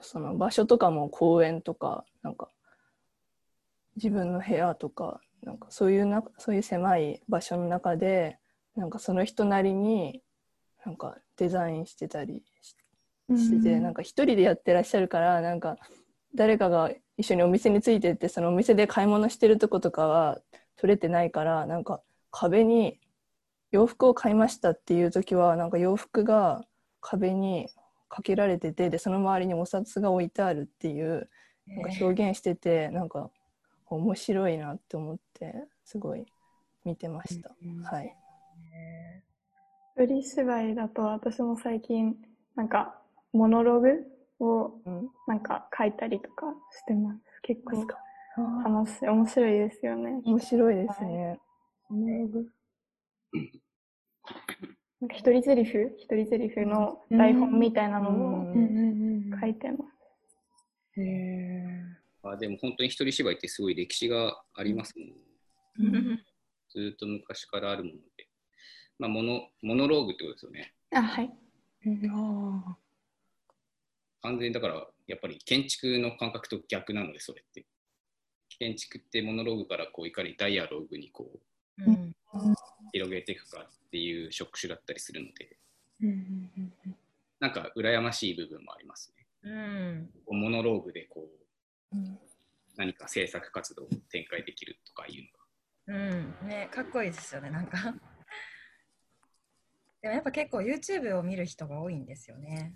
その場所とかも公園とかなんか自分の部屋とかなんかそういうなそういう狭い場所の中でなんかその人なりになんかデザインしてたりししてて、なんか一人でやってらっしゃるからなんか誰かが一緒にお店についてってそのお店で買い物してるとことかは撮れてないからなんか壁に洋服を買いましたっていう時はなんか洋服が壁にかけられててでその周りにお札が置いてあるっていうなんか表現しててなんか面白いなって思ってすごい見てました。はい。一人芝居だと私も最近なんかモノログをうん。なんか書いたりとかしてます。結構あ楽しい、面白いですよね。ー面白いですね。モノログなんか一人台詞一人台詞の台本みたいなのをうん書いてます。へえ。あでも本当に一人芝居ってすごい歴史がありますもん、ね。ずーっと昔からあるもので。まあ、モノモノローグってことですよね。あ、はい。あ完全にだから、やっぱり建築の感覚と逆なので、それって。建築ってモノローグからこういかにダイアローグにこううん。広げていくかっていう職種だったりするので、なんか羨ましい部分もありますね。うん。モノローグでこううん何か制作活動を展開できるとかいうのが。うん。ねかっこいいですよねなんか。でもやっぱ結構 YouTube を見る人が多いんですよね。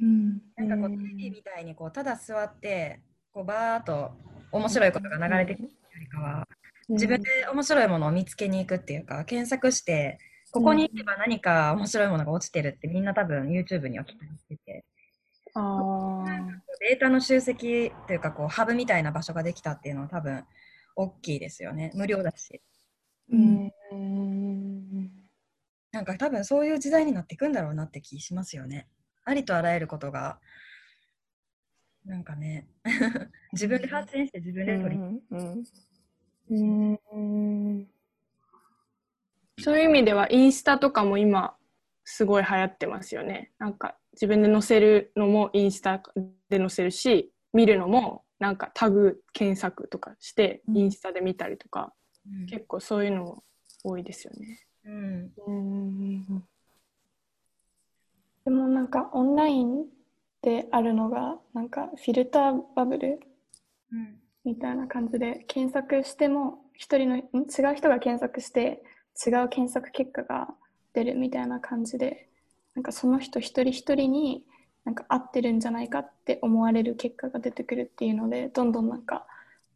うんなんかこう TV みたいにこうただ座ってこうバーっと面白いことが流れてくるよりかは自分で面白いものを見つけに行くっていうか検索してここに行けば何か面白いものが落ちてるってみんな多分 YouTube には期待しててあデータの集積というかこうハブみたいな場所ができたっていうのは多分大きいですよね。無料だし。ーなんか多分そういう時代になっていくんだろうなって気しますよね。ありとあらゆることが。なんかね。自分で発信して自分で取り。うん。うん。そういう意味ではインスタとかも今すごい流行ってますよね。なんか自分で載せるのもインスタで載せるし見るのもなんかタグ検索とかしてインスタで見たりとか、うん。結構そういうの多いですよね。うん。うん。でもなんかオンラインであるのがなんかフィルターバブルうんみたいな感じで検索しても一人のん？違う人が検索して違う検索結果が出るみたいな感じでなんかその人一人一人になんか合ってるんじゃないかって思われる結果が出てくるっていうのでどんどんなんか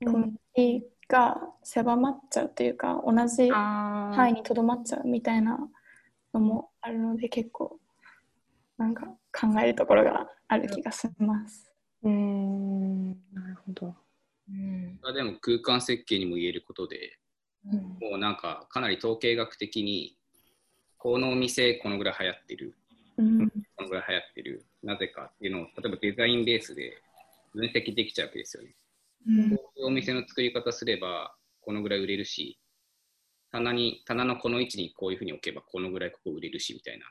コミュニティが狭まっちゃうというか同じあー。範囲にとどまっちゃうみたいなのもあるので結構なんか考えるところがある気がします。うん。なるほど。うん。あでも空間設計にも言えることで、うん。もうなんかかなり統計学的に、このお店このぐらい流行ってる、うん。このぐらい流行ってる、なぜかっていうのを、例えばデザインベースで分析できちゃうわけですよね。うん。こういうお店の作り方すれば、このぐらい売れるし、棚に、棚のこの位置にこういうふうに置けば、このぐらいここ売れるしみたいな、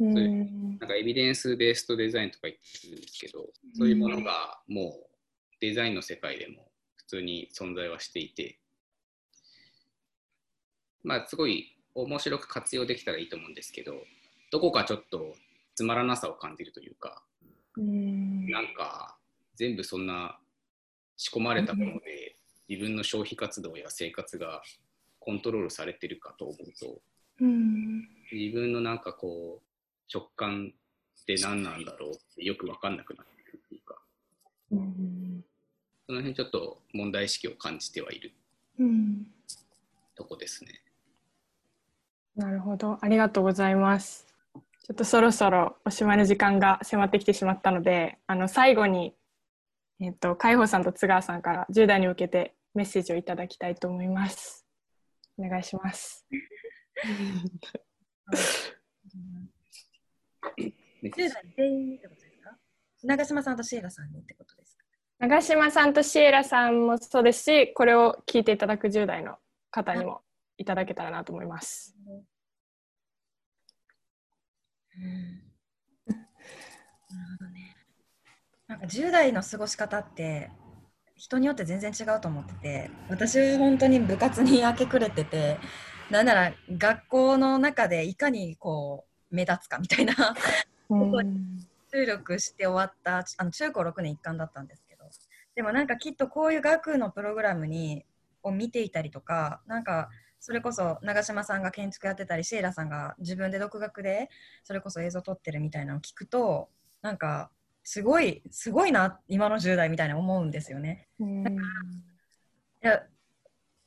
うんなんかエビデンスベーストデザインとか言ってるんですけど、そういうものがもうデザインの世界でも普通に存在はしていて、まあすごい面白く活用できたらいいと思うんですけど、どこかちょっとつまらなさを感じるというか、うんなんか全部そんな仕込まれたもので自分の消費活動や生活がコントロールされてるかと思うとうん自分のなんかこう直感って何なんだろうってよく分かんなくなってくるっていうかうんその辺ちょっと問題意識を感じてはいるうんとこですね。なるほど。ありがとうございます。ちょっとそろそろおしまいの時間が迫ってきてしまったので、あの最後に、えっと、海保さんと津川さんから10代に向けてメッセージをいただきたいと思います。お願いします。10代全員にってことですか？長島さんとシエラさんにってことですか長島さんとシエラさんもそうですし、これを聞いていただく10代の方にもいただけたらなと思います。なるほどね。なんか10代の過ごし方って人によって全然違うと思ってて私は本当に部活に明け暮れててなんなら学校の中でいかにこう目立つかみたいなうん 注力して終わったあの中高6年一貫だったんですけどでもなんかきっとこういう学のプログラムにを見ていたりとかなんかそれこそ長嶋さんが建築やってたりシエラさんが自分で独学でそれこそ映像撮ってるみたいなのを聞くとなんかすごいすごいな今の10代みたいに思うんですよね。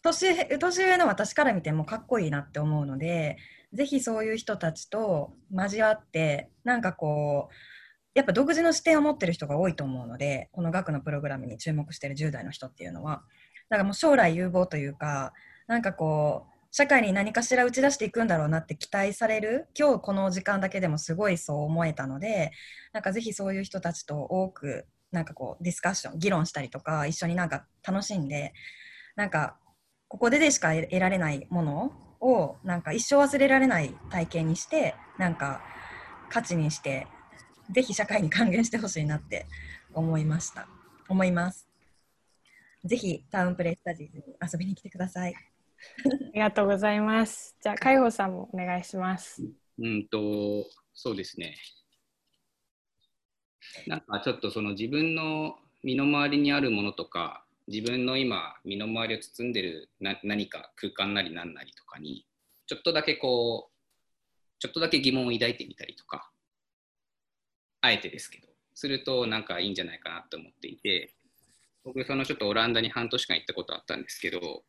年年上の私から見てもかっこいいなって思うのでぜひそういう人たちと交わってなんかこうやっぱ独自の視点を持ってる人が多いと思うのでこの学のプログラムに注目してる10代の人っていうのはだからもう将来有望というかなんかこう社会に何かしら打ち出していくんだろうなって期待される今日この時間だけでもすごいそう思えたのでなんかぜひそういう人たちと多くなんかこうディスカッション議論したりとか一緒になんか楽しんでなんかここででしか得られないものをなんか一生忘れられない体験にしてなんか価値にしてぜひ社会に還元してほしいなって思いました。思います。ぜひタウンプレイスタジーズに遊びに来てください。ありがとうございます。じゃあ、海保さんもお願いします。うんと、そうですね。なんかちょっとその自分の身の回りにあるものとか、自分の今、身の回りを包んでるな何か空間なりなんなりとかに、ちょっとだけこう、ちょっとだけ疑問を抱いてみたりとか、あえてですけど、するとなんかいいんじゃないかなと思っていて、僕、そのちょっとオランダに半年間行ったことあったんですけど、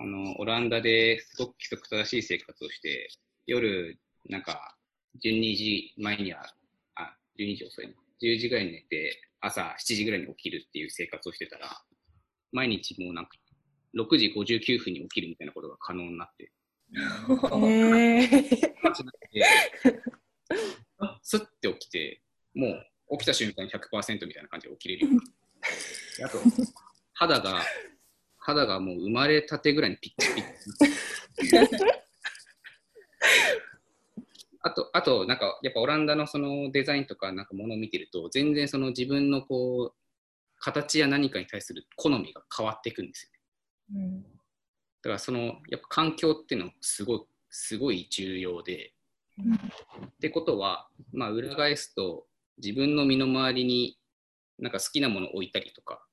あの、オランダですごく規則正しい生活をして、夜、なんか、12時前には、あ、12時遅いな。10時ぐらいに寝て、朝7時ぐらいに起きるっていう生活をしてたら、毎日もうなんか、6時59分に起きるみたいなことが可能になって、えー、あスッて起きて、もう起きた瞬間に100%みたいな感じで起きれるようになって。あと、肌が、肌がもう生まれたてぐらいにピッチピッチ。あと、あと、なんか、やっぱオランダのそのデザインとか、なんかものを見てると、全然その自分のこう、形や何かに対する好みが変わっていくんですよね。うんだからその、やっぱ環境っていうのはすごい、すごい重要で、ってことは、まあ、裏返すと、自分の身の回りになんか好きなものを置いたりとか、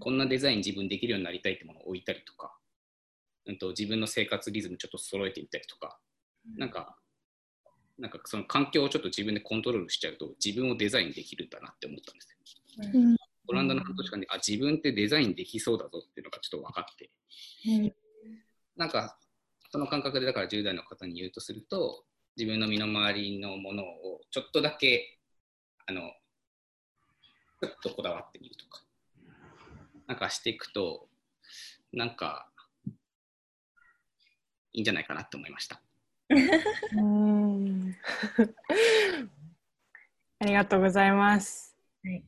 こんなデザイン自分できるようになりたいってものを置いたりとか、うん、と自分の生活リズムちょっと揃えてみたりとか、なんか、なんかその環境をちょっと自分でコントロールしちゃうと、自分をデザインできるんだなって思ったんですよ。うん。オランダの半年間で、あ、自分ってデザインできそうだぞっていうのがちょっと分かって、なんか、その感覚でだから10代の方に言うとすると、自分の身の回りのものをちょっとだけ、あの、ちょっとこだわってみるとか、なんかしていくと、なんか、いいんじゃないかなって思いました。うんありがとうございます。はい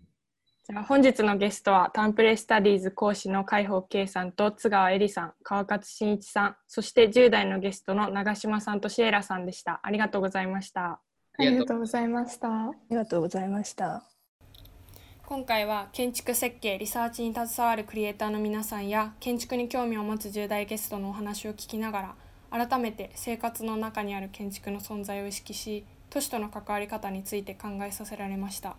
じゃあ本日のゲストはタンプレスタディーズ講師の海保圭さんと津川恵里さん、川勝真一さん、そして10代のゲストの長島さんとシエラさんでした。ありがとうございました。ありがとうございました。ありがとうございました。今回は建築設計リサーチに携わるクリエイターの皆さんや建築に興味を持つ10代ゲストのお話を聞きながら改めて生活の中にある建築の存在を意識し都市との関わり方について考えさせられました。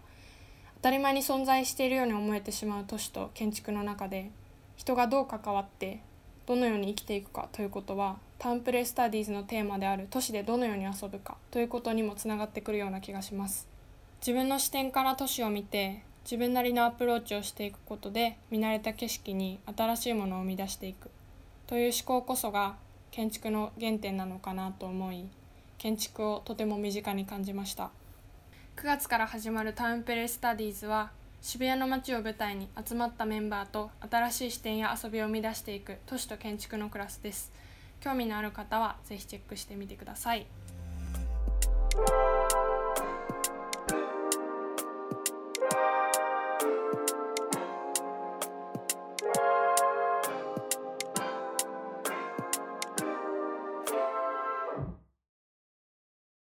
当たり前に存在しているように思えてしまう都市と建築の中で人がどう関わってどのように生きていくかということはタンプレスタディーズのテーマである都市でどのように遊ぶかということにもつながってくるような気がします。自分の視点から都市を見て自分なりのアプローチをしていくことで見慣れた景色に新しいものを生み出していく。という思考こそが建築の原点なのかなと思い建築をとても身近に感じました。9月から始まるタウンプレスタディーズは渋谷の街を舞台に集まったメンバーと新しい視点や遊びを生み出していく都市と建築のクラスです。興味のある方はぜひチェックしてみてください。